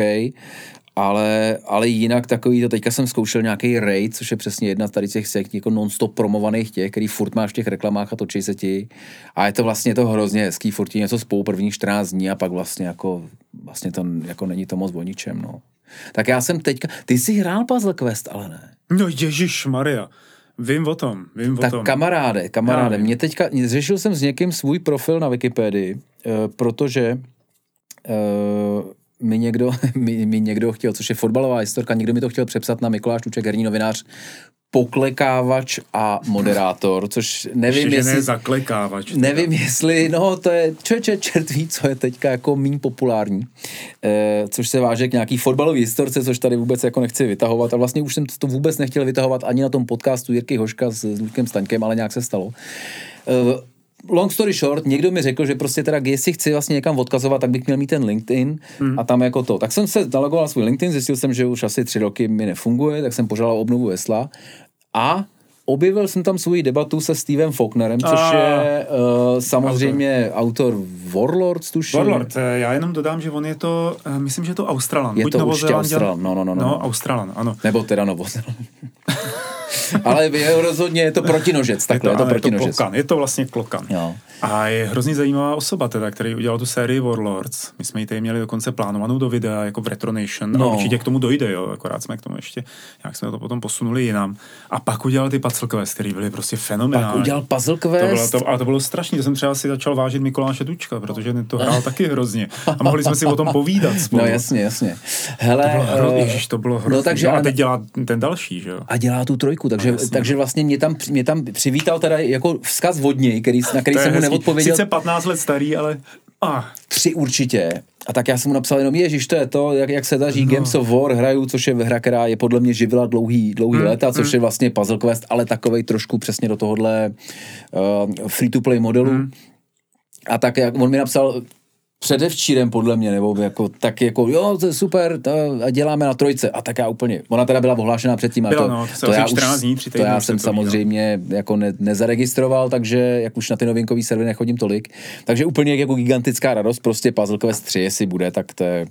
B: ale, ale jinak takový, to teďka jsem zkoušel nějaký raid, což je přesně jedna z tady těch sekt, jako non-stop promovaných těch, který furt máš v těch reklamách a točí se ti. A je to vlastně to hrozně hezký, furt něco spou prvních 14 dní a pak vlastně jako, vlastně to jako není to moc o ničem, no. Tak já jsem teďka, ty jsi hrál Puzzle Quest, ale ne.
A: No Ježíš Maria. Vím o tom, vím
B: tak
A: o tom.
B: kamaráde, kamaráde, mě teďka, řešil jsem s někým svůj profil na Wikipedii, uh, protože uh, mi někdo, mi, mi někdo chtěl, což je fotbalová historka, někdo mi to chtěl přepsat na Mikuláš Tuček, herní novinář, poklekávač a moderátor, což nevím,
A: Ještě,
B: jestli...
A: ne zaklekávač.
B: Teda. Nevím, jestli, no to je, člověče, čert ví, co je teďka jako méně populární, e, což se váže k nějaký fotbalový historce, což tady vůbec jako nechci vytahovat a vlastně už jsem to vůbec nechtěl vytahovat ani na tom podcastu Jirky Hoška s, s Luďkem Staňkem, ale nějak se stalo. E, long story short, někdo mi řekl, že prostě teda, jestli chci vlastně někam odkazovat, tak bych měl mít ten LinkedIn hmm. a tam jako to. Tak jsem se zalogoval svůj LinkedIn, zjistil jsem, že už asi tři roky mi nefunguje, tak jsem požádal obnovu hesla a objevil jsem tam svou debatu se Stevem Faulknerem, což a... je uh, samozřejmě autor. autor Warlords, tuším.
A: Warlord, eh, já jenom dodám, že on je to, uh, myslím, že je to Australan.
B: Je Buď to určitě Australan, no, no, no, no.
A: No, Australan, ano.
B: Nebo teda Novozeland. Ale je rozhodně je to protinožec, takhle, je to, je to protinožec.
A: Je to, klokan, je to vlastně klokan. Jo. A je hrozně zajímavá osoba teda, který udělal tu sérii Warlords. My jsme ji tady měli dokonce plánovanou do videa jako v Retronation. No. A určitě k tomu dojde, jo. Akorát jsme k tomu ještě, jak jsme to potom posunuli jinam. A pak udělal ty Puzzle Quest, který byly prostě fenomenální.
B: Pak udělal Puzzle Quest.
A: To bylo, to, ale to bylo strašný. To jsem třeba si začal vážit Mikuláše Tučka, protože to hrál taky hrozně. A mohli jsme si o tom povídat spolu.
B: No jasně, jasně. Hele,
A: to bylo, hro, uh, ježiš, to bylo hrozně. No, takže, no, a teď dělá ten další, že jo.
B: A dělá tu trojku, takže, no, takže vlastně mě tam, mě tam přivítal teda jako vzkaz vodněj, který, na který jsem mu neodpověděl.
A: Sice 15 let starý, ale... Ah.
B: Tři určitě. A tak já jsem mu napsal jenom, ježiš, to je to, jak, jak se daří no. Games of War, hraju, což je hra, která je podle mě živila dlouhý, dlouhý mm, léta, což mm. je vlastně puzzle quest, ale takovej trošku přesně do tohohle uh, free-to-play modelu. Mm. A tak jak on mi napsal, předevčírem podle mě, nebo jako tak jako, jo, to je super, to, a děláme na trojce. A tak já úplně, ona teda byla ohlášená předtím, a to,
A: no, to,
B: to, já,
A: 14
B: už,
A: dní,
B: to já jsem
A: to
B: samozřejmě jako ne, nezaregistroval, takže jak už na ty novinkový servery nechodím tolik. Takže úplně jako gigantická radost, prostě Puzzle Quest 3, jestli bude, tak to je,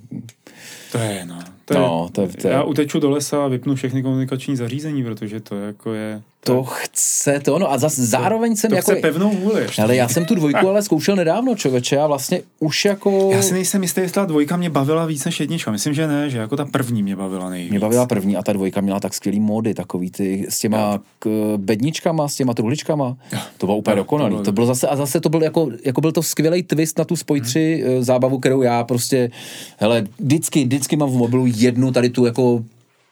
A: To je, no. To je,
B: No, to je- to je-
A: Já uteču do lesa a vypnu všechny komunikační zařízení, protože to jako je...
B: to chce to, no a zas, zároveň jsem
A: to
B: jako...
A: chce pevnou vůli ještě.
B: Ale já jsem tu dvojku ale zkoušel nedávno, člověče, a vlastně už jako...
A: Já si nejsem jistý, jestli ta dvojka mě bavila víc než jednička. Myslím, že ne, že jako ta první mě bavila nejvíc.
B: Mě bavila první a ta dvojka měla tak skvělý módy, takový ty s těma k, bedničkama, s těma truhličkama. To bylo úplně
A: Jo, to
B: dokonalý.
A: bylo
B: To bylo zase, a zase to byl jako, jako byl to skvělý twist na tu Spoj 3 hmm. zábavu, kterou já prostě, hele, vždycky, vždycky mám v mobilu jednu tady tu jako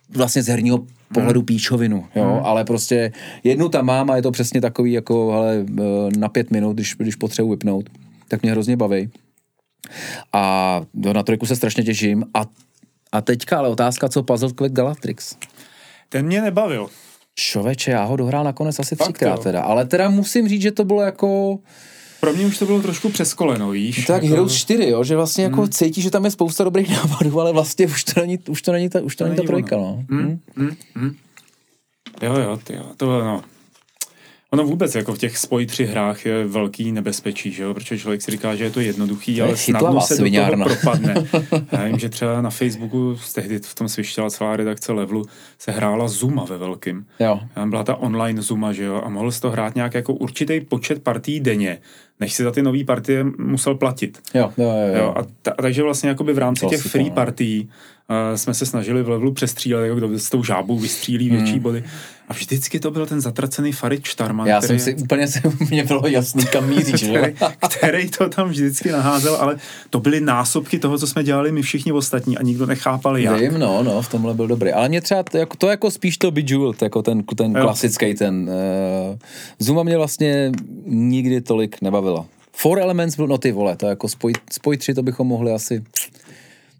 B: vlastně z herního pohledu píčovinu, jo, ale prostě jednu tam mám a je to přesně takový jako, hele, eh, na pět minut, když, když potřebuji vypnout, tak mě hrozně baví. A na trojku se strašně těším a a teďka ale otázka, co Puzzle Quest Galatrix.
A: Ten mě nebavil.
B: Čověče, já ho dohrál nakonec asi
A: Fakt,
B: třikrát
A: jo.
B: teda, ale teda musím říct, že to bylo jako,
A: Pro mě už to bylo trošku přeskoleno, víš?
B: tak
A: jako,
B: Heroes 4, jo, že vlastně jako hmm. cítí, že tam je spousta dobrých nápadů, ale vlastně už to není, už to není ta, už to není ta trojka,
A: ono.
B: no.
A: Hmm. Jo, jo, ty jo, to no. Ono vůbec jako v těch spoj tři hrách je velký nebezpečí, že jo? protože člověk si říká, že je to jednoduchý,
B: je
A: ale snadno
B: chytlavá
A: se do
B: sviňárna.
A: toho propadne. Já vím, že třeba na Facebooku, tehdy v tom svištěla celá redakce Levelu, se hrála Zuma ve velkým.
B: Jo.
A: Tam byla ta online Zuma, že jo, a mohl jsi to hrát nějak jako určitý počet partí denně, než si za ty nové partie musel platit.
B: Jo, jo, jo, jo.
A: A ta, takže vlastně jakoby v rámci těch free
B: no.
A: partí uh, jsme se snažili v levelu přestřílet, jako kdo s tou žábou vystřílí větší
B: Hmm.
A: body. A vždycky to byl ten zatracený Farid Štarman,
B: Já
A: který,
B: jsem si úplně, se, mně bylo jasný, kam míříš,
A: který, který to tam vždycky naházel, ale to byly násobky toho, co jsme dělali my všichni ostatní a nikdo nechápal jak.
B: Vím, no, no, v tomhle byl dobrý. Ale mě třeba to, jako, to jako spíš to Bejeweled, jako ten, ten
A: Jo.
B: klasický, ten uh, Zuma mě vlastně nikdy tolik nebavila. Four Elements byl, no ty vole, to jako spoj, spoj 3, to bychom mohli asi,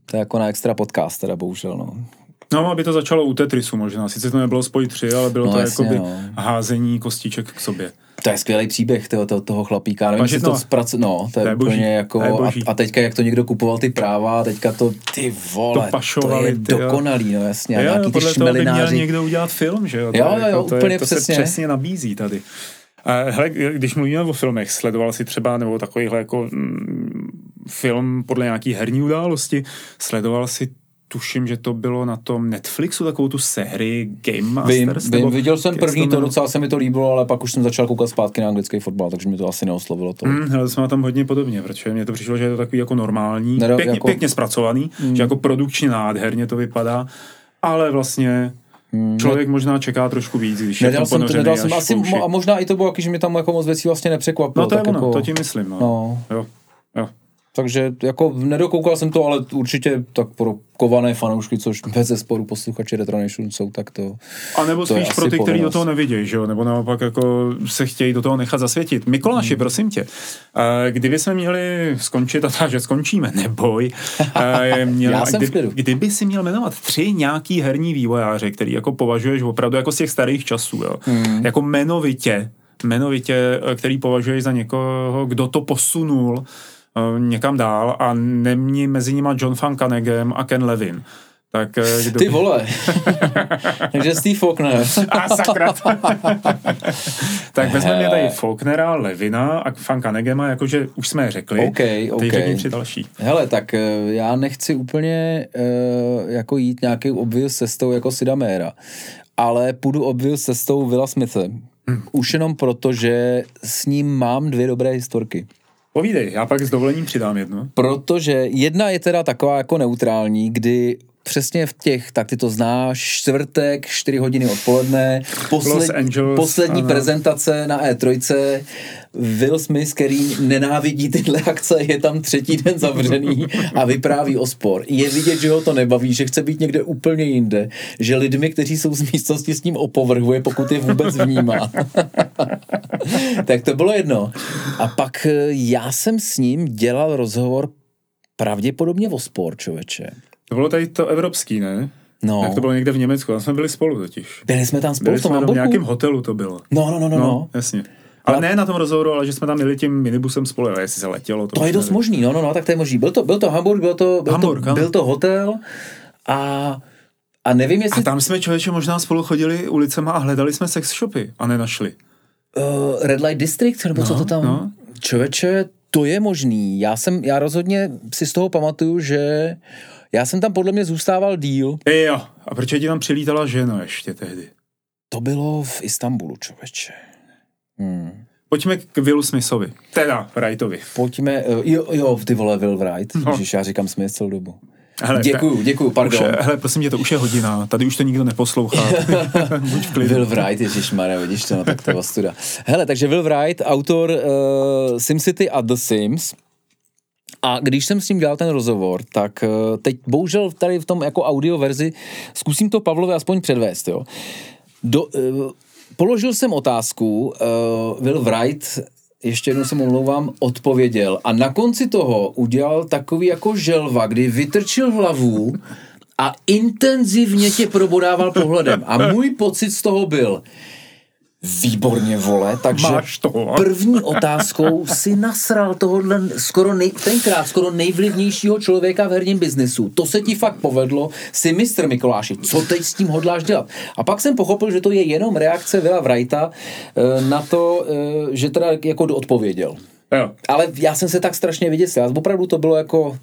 B: to je jako na extra podcast, teda bohužel, no.
A: No, aby to začalo u Tetrisu možná. Sice to nebylo spoj 3, ale bylo
B: No,
A: to
B: jasně,
A: jakoby
B: no.
A: házení kostiček k sobě.
B: To je skvělý příběh toho, toho, toho chlapíka. Nevím, jestli to
A: Pažitnova.
B: zpracu... No, to je,
A: To je
B: úplně
A: boží,
B: jako...
A: to je
B: A,
A: boží.
B: a, teďka, jak to někdo kupoval ty práva, a teďka to, ty vole,
A: To
B: to,
A: pašovali,
B: je
A: ty jo.
B: dokonalý, no jasně. A
A: Jo, jo,
B: nějaký ty
A: podle toho by měl
B: šmelináři.
A: někdo udělat film, že jo? To
B: Jo,
A: je
B: jo, jo,
A: to, je-
B: úplně
A: to
B: přesně.
A: se přesně nabízí tady. A hele, když mluvíme o filmech, sledoval si třeba, nebo takovýhle jako mm, film podle nějaký herní události, sledoval si tuším, že to bylo na tom Netflixu, takovou tu sérii Game
B: Vím,
A: Masters.
B: vím,
A: nebo
B: viděl jsem první, to docela se mi to líbilo, ale pak už jsem začal koukat zpátky na anglický fotbal, takže mi to asi neoslovilo to.
A: Hmm, hele, jsme tom hodně podobně, protože mně to přišlo, že je to takový jako normální,
B: Nero-
A: pěkně,
B: jako-
A: pěkně zpracovaný, že jako produkčně nádherně to vypadá, ale vlastně člověk možná čeká trošku víc, když je
B: Nedal
A: tam
B: jsem, to, nedal jsem asi, mo- a možná i to bylo, že mi tam jako moc věcí vlastně nepřekvapilo.
A: No to je
B: tak
A: ono,
B: jako,
A: to ti myslím, no.
B: No,
A: Jo, jo.
B: Takže jako nedokoukal jsem to, ale určitě tak pro kované fanoušky, což bez zesporu posluchači Retro Nation jsou, tak to...
A: A nebo
B: To
A: spíš pro ty, kteří do toho nevidějí, že jo? Nebo naopak jako se chtějí do toho nechat zasvětit. Mikuláši,
B: Hmm.
A: prosím tě, kdyby jsme měli skončit, a tak, že skončíme, neboj. Měli,
B: Já jsem klidu.
A: kdyby si měl jmenovat tři nějaký herní vývojáře, který jako považuješ opravdu jako z těch starých časů, jo?
B: Hmm.
A: Jako jmenovitě, jmenovitě, eh, který považuješ za někoho, kdo to posunul někam dál a nemě mezi nima John Van Canegem a Ken Levin. Tak eh, kdo...
B: Ty vole. takže Steve Faulkner.
A: A sakra. tak vezmeme
B: Hele.
A: tady Faulknera, Levina a Fan Kanegema, jakože už jsme je řekli.
B: OK,
A: Teď
B: OK.
A: řekni tři další.
B: Hele, tak eh, já nechci úplně uh, jako jít nějaký obvious cestou jako Sida Mera, ale půjdu obvious cestou Willa Smithe.
A: Hm.
B: Už jenom proto, že s ním mám dvě dobré historky.
A: Povídej, já pak s dovolením přidám jednu.
B: Protože jedna je teda taková jako neutrální, kdy přesně v těch, tak ty to znáš, čtvrtek, 4 hodiny odpoledne, posled,
A: Angeles,
B: poslední
A: ano.
B: prezentace na E3, Will Smith, který nenávidí tyhle akce, je tam třetí den zavřený a vypráví o spor. Je vidět, že ho to nebaví, že chce být někde úplně jinde, že lidmi, kteří jsou z místnosti s ním opovrhuje, pokud je vůbec vnímá. tak to bylo jedno. A pak eh, já jsem s ním dělal rozhovor pravděpodobně o spor, člověče.
A: To bylo tady to evropský, ne?
B: No.
A: Tak to bylo někde v Německu, tam jsme byli spolu totiž.
B: Byli jsme tam spolu
A: Byli
B: v tom
A: jsme v
B: Hamburgu?
A: nějakém hotelu to bylo.
B: No, no, no, no, no.
A: jasně. Ale ne na tom rozhovoru, ale že jsme tam jeli tím minibusem spolu, ale jestli se letělo.
B: To, to je dost možný, no, no, no, tak to je možný. Byl to, byl to Hamburg, byl to, byl,
A: Hamburg,
B: to, byl to hotel a, a nevím, jestli...
A: A tam jsme člověče možná spolu chodili ulicema a hledali jsme sex shopy a nenašli.
B: Uh, Red Light District, nebo no, co to tam? No. Člověče, to je možný. Já jsem, já rozhodně si z toho pamatuju, že já jsem tam podle mě zůstával díl.
A: Jo, a proč ti tam přilítala žena ještě tehdy?
B: To bylo v Istanbulu, člověče.
A: Hmm. Pojďme k Willu Smithovi. Teda Wrightovi.
B: Pojďme, eh, jo, jo, ty vole Will Wright. No. Ježiš, já říkám Smith celou dobu. Hele, děkuju, děkuju, pardon.
A: Už, hele, prosím tě, to už je hodina, tady už to nikdo neposlouchá.
B: Buď v klidu. Will Wright, ježišmarja, vidíš to, no tak to je ostuda. Hele, takže Will Wright, autor uh, SimCity a The Sims, a když jsem s ním dělal ten rozhovor, tak uh, teď bohužel tady v tom jako audio verzi zkusím to Pavlovi aspoň předvést, jo. Do, uh, položil jsem otázku, uh, Will Wright ještě jednou se omlouvám, odpověděl a na konci toho udělal takový jako želva, kdy vytrčil hlavu a intenzivně tě probodával pohledem. A můj pocit z toho byl, Výborně, vole, takže
A: Máš to.
B: první otázkou si nasral tohohle skoro nej, tenkrát skoro nejvlivnějšího člověka v herním biznesu. To se ti fakt povedlo, si mistr Mikoláši, co teď s tím hodláš dělat? A pak jsem pochopil, že to je jenom reakce Vila Wrighta eh, na to, eh, že teda jako odpověděl.
A: Jo.
B: Ale já jsem se tak strašně vyděsil. Opravdu to bylo jako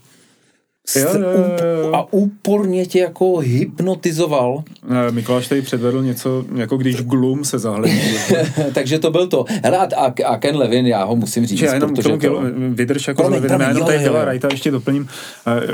B: Jo, jo, jo. A úporně tě jako hypnotizoval.
A: Mikuláš tady předvedl něco, jako když Gloom se zahledí.
B: Takže to byl to. Hele, a, a Ken Levin, já ho musím říct,
A: já jenom protože to... vydrž jako promiň, s Levinem, já jenom tady Wrighta ještě doplním,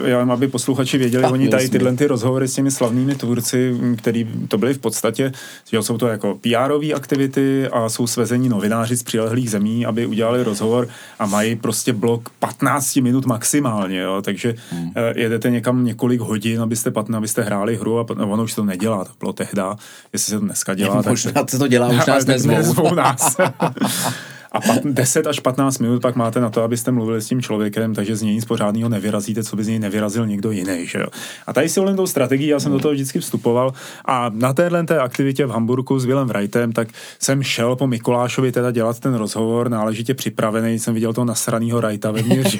A: já jenom, aby posluchači věděli, tak, oni tady tyhle ty rozhovory s těmi slavnými tvůrci, který to byly v podstatě, že jsou to jako pr aktivity a jsou svezení novináři z přilehlých zemí, aby udělali rozhovor a mají prostě blok 15 minut maximálně, jo, takže hmm Eh, jedete někam několik hodin, abyste, patn, abyste hráli hru a no, ono už to nedělá, to bylo tehda, jestli se to dneska dělá.
B: Možná tak, se to dělá, už nás nezvou nás.
A: a pat, 10 až 15 minut pak máte na to, abyste mluvili s tím člověkem, takže z něj nic pořádného nevyrazíte, co by z něj nevyrazil někdo jiný. Že jo? A tady si volím tou strategii, já jsem do toho vždycky vstupoval a na téhle té aktivitě v Hamburgu s Willem Wrightem, tak jsem šel po Mikulášovi teda dělat ten rozhovor, náležitě připravený, jsem viděl toho nasranýho Wrighta ve mně, že?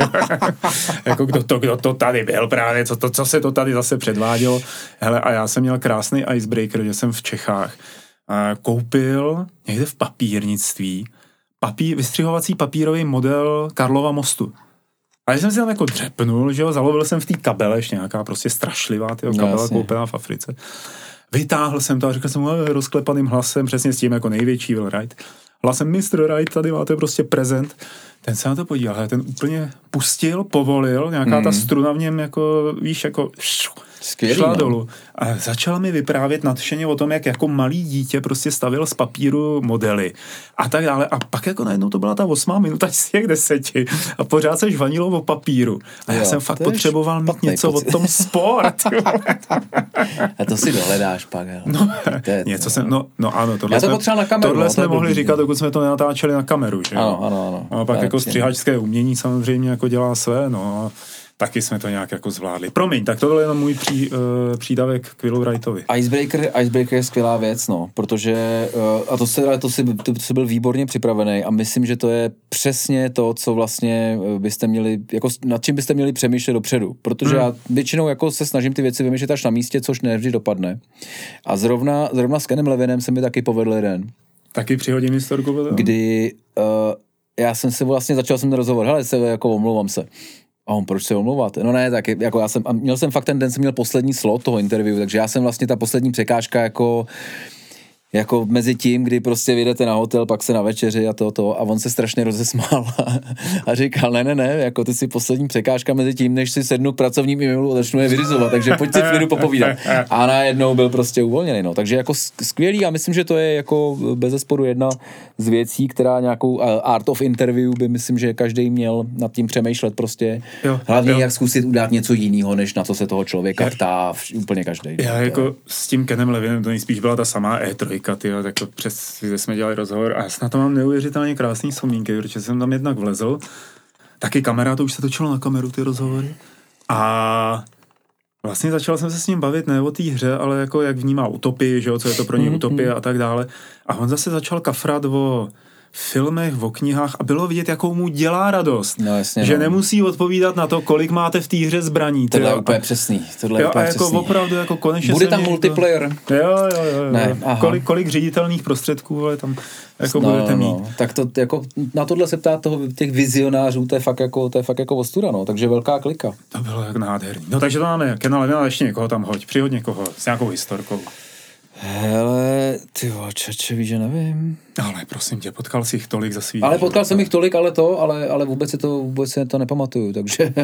A: jako kdo to, kdo to tady byl právě, co, to, co se to tady zase předvádělo. Hele, a já jsem měl krásný icebreaker, že jsem v Čechách koupil někde v papírnictví papí, vystřihovací papírový model Karlova mostu. A jsem si tam jako dřepnul, že jo, zalovil jsem v té kabele, ještě nějaká prostě strašlivá tyjo, kabela no, koupená v Africe. Vytáhl jsem to a řekl jsem mu rozklepaným hlasem, přesně s tím jako největší Will Wright. Hlasem Mr. Wright, tady máte prostě prezent. Ten se na to podíval, ten úplně pustil, povolil, nějaká mm. ta struna v něm jako, víš, jako Skvělý, šla no. dolů. A začala mi vyprávět nadšeně o tom, jak jako malý dítě prostě stavil z papíru modely a tak dále. A pak jako najednou to byla ta osmá minuta z těch deseti a pořád se žvanilo o papíru. A já jo, jsem fakt potřeboval mít něco pocit. o tom sport.
B: a to si dohledáš pak. Jo.
A: No, to je, něco to, jsem, no, no ano, tohle
B: já to jsme, na kameru,
A: tohle no, jsme mohli říkat, dokud jsme to nenatáčeli na kameru. Že?
B: Ano, ano, ano.
A: A pak jako střihačské umění samozřejmě jako dělá své, no taky jsme to nějak jako zvládli. Promiň, tak to byl jenom můj pří, uh, přídavek k Willu Wrightovi.
B: Icebreaker, Icebreaker je skvělá věc, no, protože, uh, a to se, to si, to, to byl výborně připravený a myslím, že to je přesně to, co vlastně eh, byste měli, jako nad čím byste měli přemýšlet dopředu, protože hmm. já většinou jako se snažím ty věci vymýšlet až na místě, což nevždy dopadne. A zrovna, zrovna s Kenem Levinem se mi taky povedl jeden.
A: Taky přihodím historku?
B: Kdy uh, já jsem se vlastně, začal jsem ten rozhovor, hele, se jako omlouvám se. A on, proč se omlouváte? No ne, tak jako já jsem, a měl jsem fakt ten den, jsem měl poslední slot toho interview, takže já jsem vlastně ta poslední překážka jako jako mezi tím, kdy prostě vyjdete na hotel, pak se na večeři a to, to a on se strašně rozesmál a, říkal, ne, ne, ne, jako ty si poslední překážka mezi tím, než si sednu k pracovním e-mailu a začnu je vyrizovat, takže pojď si v popovídat. A najednou byl prostě uvolněný, no. Takže jako skvělý a myslím, že to je jako bez zesporu jedna z věcí, která nějakou art of interview by myslím, že každý měl nad tím přemýšlet prostě. Jo, Hlavně jo. jak zkusit udělat něco jiného, než na co se toho člověka ptá úplně každý.
A: Já jako s tím Kenem Levinem to nejspíš byla ta samá E3, trojka, tyjo, tak to přes, kde jsme dělali rozhovor a já na to mám neuvěřitelně krásný vzpomínky, protože jsem tam jednak vlezl, taky kamera, to už se točilo na kameru ty rozhovory a Vlastně začal jsem se s ním bavit ne o té hře, ale jako jak vnímá utopii, že jo, co je to pro něj mm-hmm. utopie a tak dále. A on zase začal kafrat o filmech, o knihách a bylo vidět, jakou mu dělá radost.
B: No, jasně,
A: že
B: no.
A: nemusí odpovídat na to, kolik máte v té hře zbraní.
B: Tohle je úplně přesný. Tohle je
A: Jo, a
B: úplně
A: jako
B: přesný.
A: opravdu jako konečně
B: Bude tam multiplayer?
A: Jo, jo, jo. jo.
B: Ne, aha.
A: kolik, kolik ředitelných prostředků ale tam jako budete mít.
B: no. Tak to jako, na tohle se ptá toho, těch vizionářů, to je fakt jako, to je fakt jako ostuda, no. Takže velká klika.
A: To bylo jak nádherný. No takže to máme Kena Levina, ještě někoho tam hoď, přihod někoho s nějakou historkou.
B: Hele, ty čače, víš, že nevím.
A: Ale prosím tě, potkal jsi jich tolik za svý
B: Ale potkal jsem jich tolik, ale to, ale, ale vůbec, se to, vůbec se to nepamatuju, takže...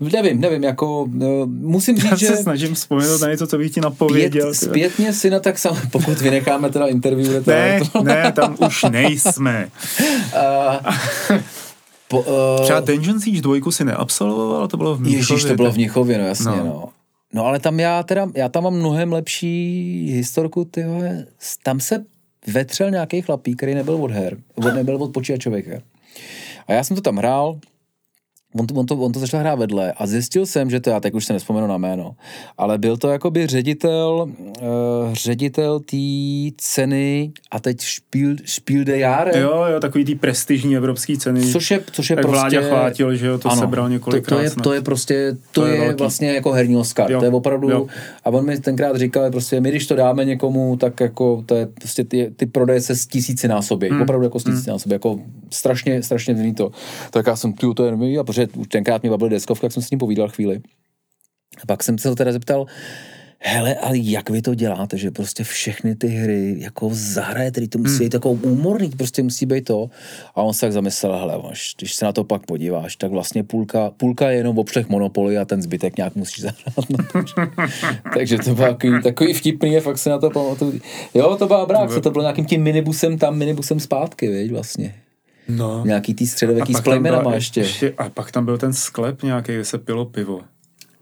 B: nevím, nevím, jako uh, musím
A: Já
B: říct, že
A: se snažím vzpomenout na něco, co bych ti
B: zpět,
A: napověděl.
B: zpětně si na tak sam, pokud vynecháme teda interview,
A: Ne, ne, tam už nejsme.
B: po, uh,
A: Třeba Dungeon Siege 2 si neabsolvoval, to bylo v Mnichově.
B: Ježíš, to bylo v Mnichově, no jasně,
A: No.
B: no. No. Ale tam já teda, já tam mám mnohem lepší historku, ty vole. tam se vetřel nějaký chlapík, který nebyl od her, nebyl od počítačových her. A já jsem to tam hrál, on to, on, to, on to začal hrát vedle a zjistil jsem, že to já teď už se nespomenu na jméno, ale byl to jakoby ředitel, uh, ředitel té ceny a teď Spiel, Spiel de Jahre,
A: Jo, jo, takový ty prestižní evropský ceny.
B: Což je, což je
A: Jak
B: prostě...
A: Vláďa chvátil, že jo, to sebral několikrát
B: To, to, je, to je prostě, to,
A: To je
B: je,
A: velký.
B: vlastně jako herní Oscar.
A: Jo,
B: To je opravdu,
A: jo.
B: a on mi tenkrát říkal, prostě my když to dáme někomu, tak jako to je prostě ty, ty prodeje se z tisíci násobí.
A: Hmm.
B: Opravdu jako z tisíci násobí. Jako strašně, strašně zní to. Tak já jsem tu to je a protože už tenkrát mi bavil deskovka, jak jsem s ním povídal chvíli. A pak jsem se ho teda zeptal, hele, ale jak vy to děláte, že prostě všechny ty hry jako zahrajete, tedy to musí být jako úmorný, prostě musí být to. A on se tak zamyslel, hele, máš, když se na to pak podíváš, tak vlastně půlka, půlka je jenom v obšlech Monopoly a ten zbytek nějak musíš zahrát. Takže to bylo takový, takový vtipný, je, fakt se na to pamatuju. Jo, to byla brák, to bylo nějakým tím minibusem tam, minibusem zpátky, viď, vlastně.
A: No.
B: Nějaký tý středověký s plejmenama
A: byla
B: ještě.
A: A pak tam byl ten sklep nějaký, kde se pilo pivo.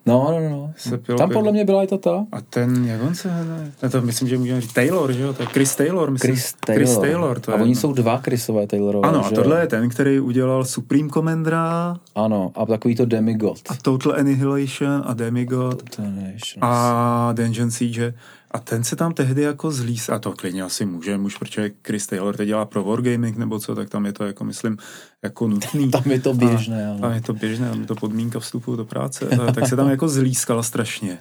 B: No, no, no.
A: Se pilo
B: Tam
A: pivo.
B: podle mě byla i to ta.
A: A ten, jak on se jmenuje? Ne, to myslím, že můžeme říct Taylor, že jo? To je Chris Taylor, myslím.
B: Chris Taylor.
A: Chris Taylor, to
B: a
A: je
B: oni
A: jedno.
B: jsou dva Chrisové Taylorové.
A: Ano, a
B: že?
A: tohle je ten, který udělal Supreme Commandera
B: Ano, a takový to Demigod.
A: a Total Annihilation a Demigod
B: To nevíš, no.
A: a Dungeon Siege. A ten se tam tehdy jako zlíz, a to klidně asi může, muž, protože Chris Taylor teď dělá pro Wargaming nebo co, tak tam je to jako, myslím, jako nutný.
B: Tam je to běžné,
A: A, tam je to běžné, tam je to podmínka vstupu do práce. A, tak se tam jako zlískal strašně.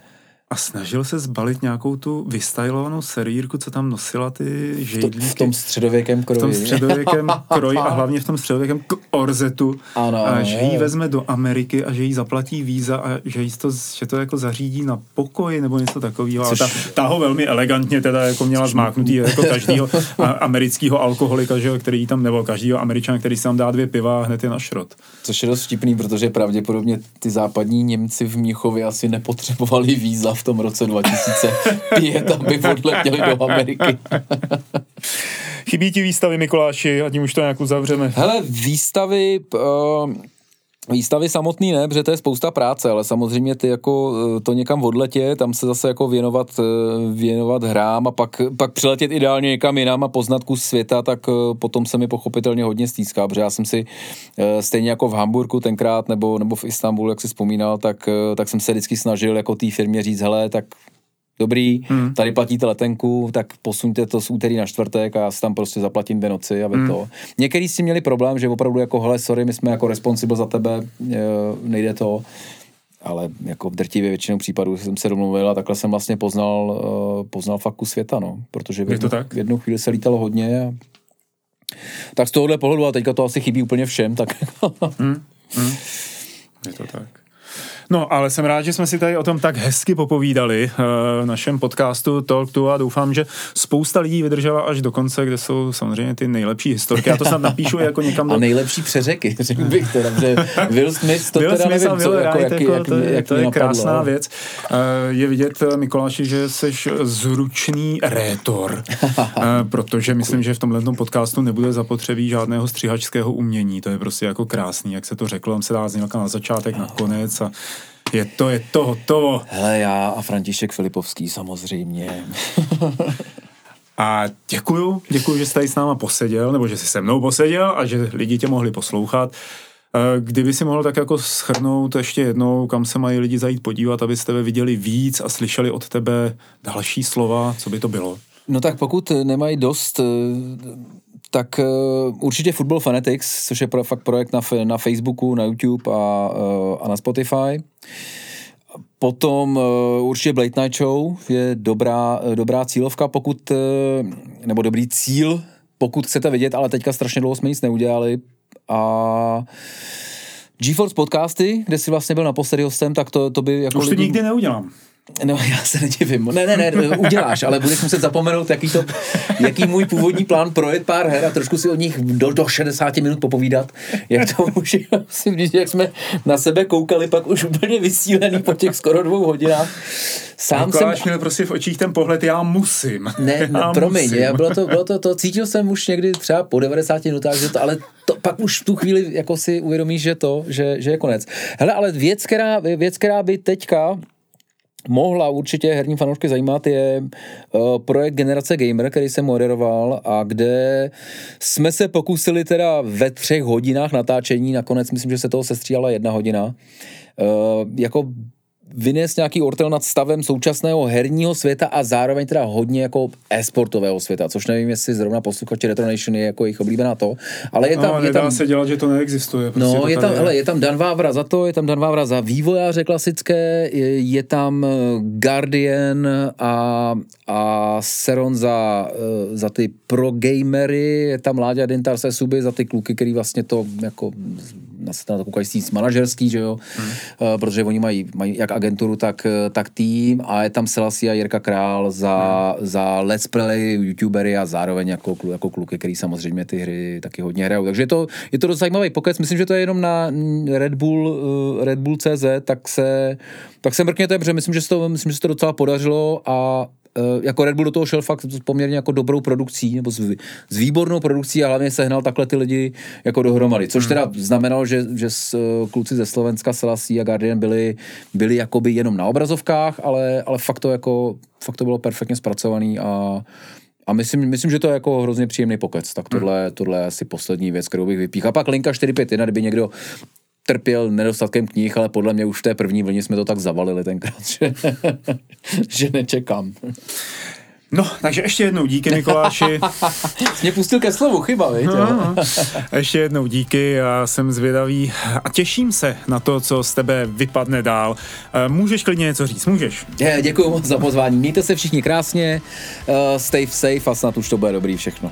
A: A snažil se zbalit nějakou tu vystylovanou serírku, co tam nosila ty
B: V,
A: žejdlíky.
B: v tom středověkém
A: v
B: kroji.
A: tom středověkém kroji a hlavně v tom středověkém k- orzetu.
B: Ano,
A: a že ji vezme do Ameriky a že jí zaplatí víza a že, jí to, že to jako zařídí na pokoj nebo něco takového. A
B: Což-
A: ta, ta, ho velmi elegantně teda jako měla zmáknutý jako každýho amerického alkoholika, že, který tam, nebo každýho američana, který si tam dá dvě piva a hned je na šrot.
B: Což je dost vtipný, protože pravděpodobně ty západní Němci v Mnichově asi nepotřebovali víza v tom roce 2005, aby odletěli do Ameriky.
A: Chybí ti výstavy Mikuláši a tím už to nějak uzavřeme.
B: Hele, výstavy... Uh, Výstavy samotný ne, protože to je spousta práce, ale samozřejmě ty jako eh, to někam odletě, tam se zase jako věnovat, eh, věnovat hrám a pak, pak přiletět ideálně někam jinam a poznat kus světa, tak eh, potom se mi pochopitelně hodně stýská, protože já jsem si stejně jako v Hamburgu tenkrát nebo, nebo v Istanbulu, jak si vzpomínal, tak, tak jsem se vždycky snažil jako té firmě říct, hele, tak dobrý, hmm. tady platíte letenku, tak posuňte to z úterý na čtvrtek a já si tam prostě zaplatím dvě noci, aby hmm. to. Některý s tím měli problém, že opravdu jako, hele, sorry, my jsme jako responsible za tebe, eh, nejde to, ale jako v drtivě většinou případů jsem se domluvil a takhle jsem vlastně poznal, eh, poznal fakt kus světa, no, protože v
A: Je to
B: jednu,
A: tak?
B: v jednu chvíli se lítalo hodně a tak z tohohle pohledu, a teďka to asi chybí úplně všem, tak
A: Je to tak. No, ale jsem rád, že jsme si tady o tom tak hezky popovídali eh, v našem podcastu Talk to a doufám, že spousta lidí vydržela až do konce, kde jsou samozřejmě ty nejlepší historky. Já to snad napíšu jako někam
B: a
A: do...
B: nejlepší přeřeky, řekl bych teda, že Will Smith to
A: Will
B: teda
A: Smith
B: nevím, co,
A: Will
B: jako,
A: Wright,
B: jaký,
A: jako,
B: jak,
A: to je,
B: jak
A: to je
B: napadlo.
A: krásná věc. Eh, Je vidět, eh, Mikuláši, že jsi zručný rétor, protože myslím, že v tomhle podcastu nebude zapotřebí žádného střihačského umění. To je prostě jako krásný, jak se to řeklo, tam se dá znělka na začátek, na konec a je to, je to hotovo.
B: Hele, já a František Filipovský samozřejmě.
A: A děkuju, děkuju, že jsi tady s náma poseděl, nebo že jsi se mnou poseděl a že lidi tě mohli poslouchat. Eh, Kdyby si mohl tak jako schrnout ještě jednou, kam se mají lidi zajít podívat, aby tebe viděli víc a slyšeli od tebe další slova, co by to bylo?
B: No tak pokud nemají dost, tak určitě Football Fanatics, což je pro, fakt projekt na, na Facebooku, na YouTube a, a na Spotify. Potom uh, určitě Blade Night Show je dobrá, dobrá cílovka, pokud, nebo dobrý cíl, pokud chcete vidět, ale teďka strašně dlouho jsme nic neudělali. A GeForce podcasty, kde jsi vlastně byl naposledy hostem, tak to, to by jako
A: Už to lidi... nikdy neudělám.
B: No, já se nedivím. Ne, ne, ne, uděláš, ale budeš muset zapomenout, jaký, to, jaký můj původní plán projet pár her a trošku si o nich do, do 60 minut popovídat. Jak to už, si říct, jak jsme na sebe koukali, pak už úplně vysílený po těch skoro dvou hodinách.
A: Sám Mikuláš jsem... měl prostě v očích ten pohled, já musím.
B: Ne,
A: já
B: promiň, musím. Já bylo, to, bylo to, to, cítil jsem už někdy třeba po 90 minutách, že to, ale to, pak už v tu chvíli jako si uvědomíš, že to, že, že je konec. Hele, ale věc, která, věc, která by teďka mohla určitě herní fanoušky zajímat, je uh, projekt Generace Gamer, který jsem moderoval a kde jsme se pokusili teda ve třech hodinách natáčení, nakonec myslím, že se toho sestříhala jedna hodina, uh, jako vynést nějaký ortel nad stavem současného herního světa a zároveň teda hodně jako e-sportového světa, což nevím, jestli zrovna posluchači Retro Nation je jako jejich oblíbená to, ale je tam...
A: No,
B: je tam,
A: se dělat, že to neexistuje.
B: Prostě no, to je tam, je. Hele, je tam Dan Vávra za to, je tam Dan Vávra za vývojáře klasické, je, je tam eh, Guardian a, a Seron za, eh, za ty pro gamery, je tam Láďa Dintar se suby za ty kluky, který vlastně to jako se na to koukají manažerský, že jo, hmm. uh, protože oni mají, mají jak agenturu, tak, eh, tak tým a je tam Selassie a Jirka Král za, hmm. za let's play, youtubery a zároveň jako, jako kluky, který samozřejmě ty hry taky hodně hrajou. Takže je to, je to dost zajímavý pokec, myslím, že to je jenom na Red Bull, uh, Red Bull CZ, tak se, tak se mrkněte, protože myslím, že se to, myslím, že se to docela podařilo a jako Red Bull do toho šel fakt s poměrně jako dobrou produkcí, nebo s, s výbornou produkcí a hlavně sehnal takhle ty lidi jako dohromady, což hmm. teda znamenalo, že, že s, eh, kluci ze Slovenska, Selassie a Guardian byli, byli jakoby jenom na obrazovkách, ale, ale fakt to jako, fakt to bylo perfektně zpracovaný a a myslím, myslím, že to je jako hrozně příjemný pokec. Tak hmm. tohle, tohle je asi poslední věc, kterou bych vypíchl. A pak linka 451, kdyby někdo trpěl nedostatkem knih, ale podle mě už v té první vlně jsme to tak zavalili tenkrát, že, že nečekám.
A: No, takže ještě jednou díky, Mikuláši.
B: Mě pustil ke slovu, chyba, víte? No, no.
A: Ještě jednou díky, já jsem zvědavý a těším se na to, co z tebe vypadne dál. Eh, můžeš klidně něco říct, můžeš.
B: Děkuji moc za pozvání, mějte se všichni krásně, uh, stay safe a snad už to bude dobrý všechno.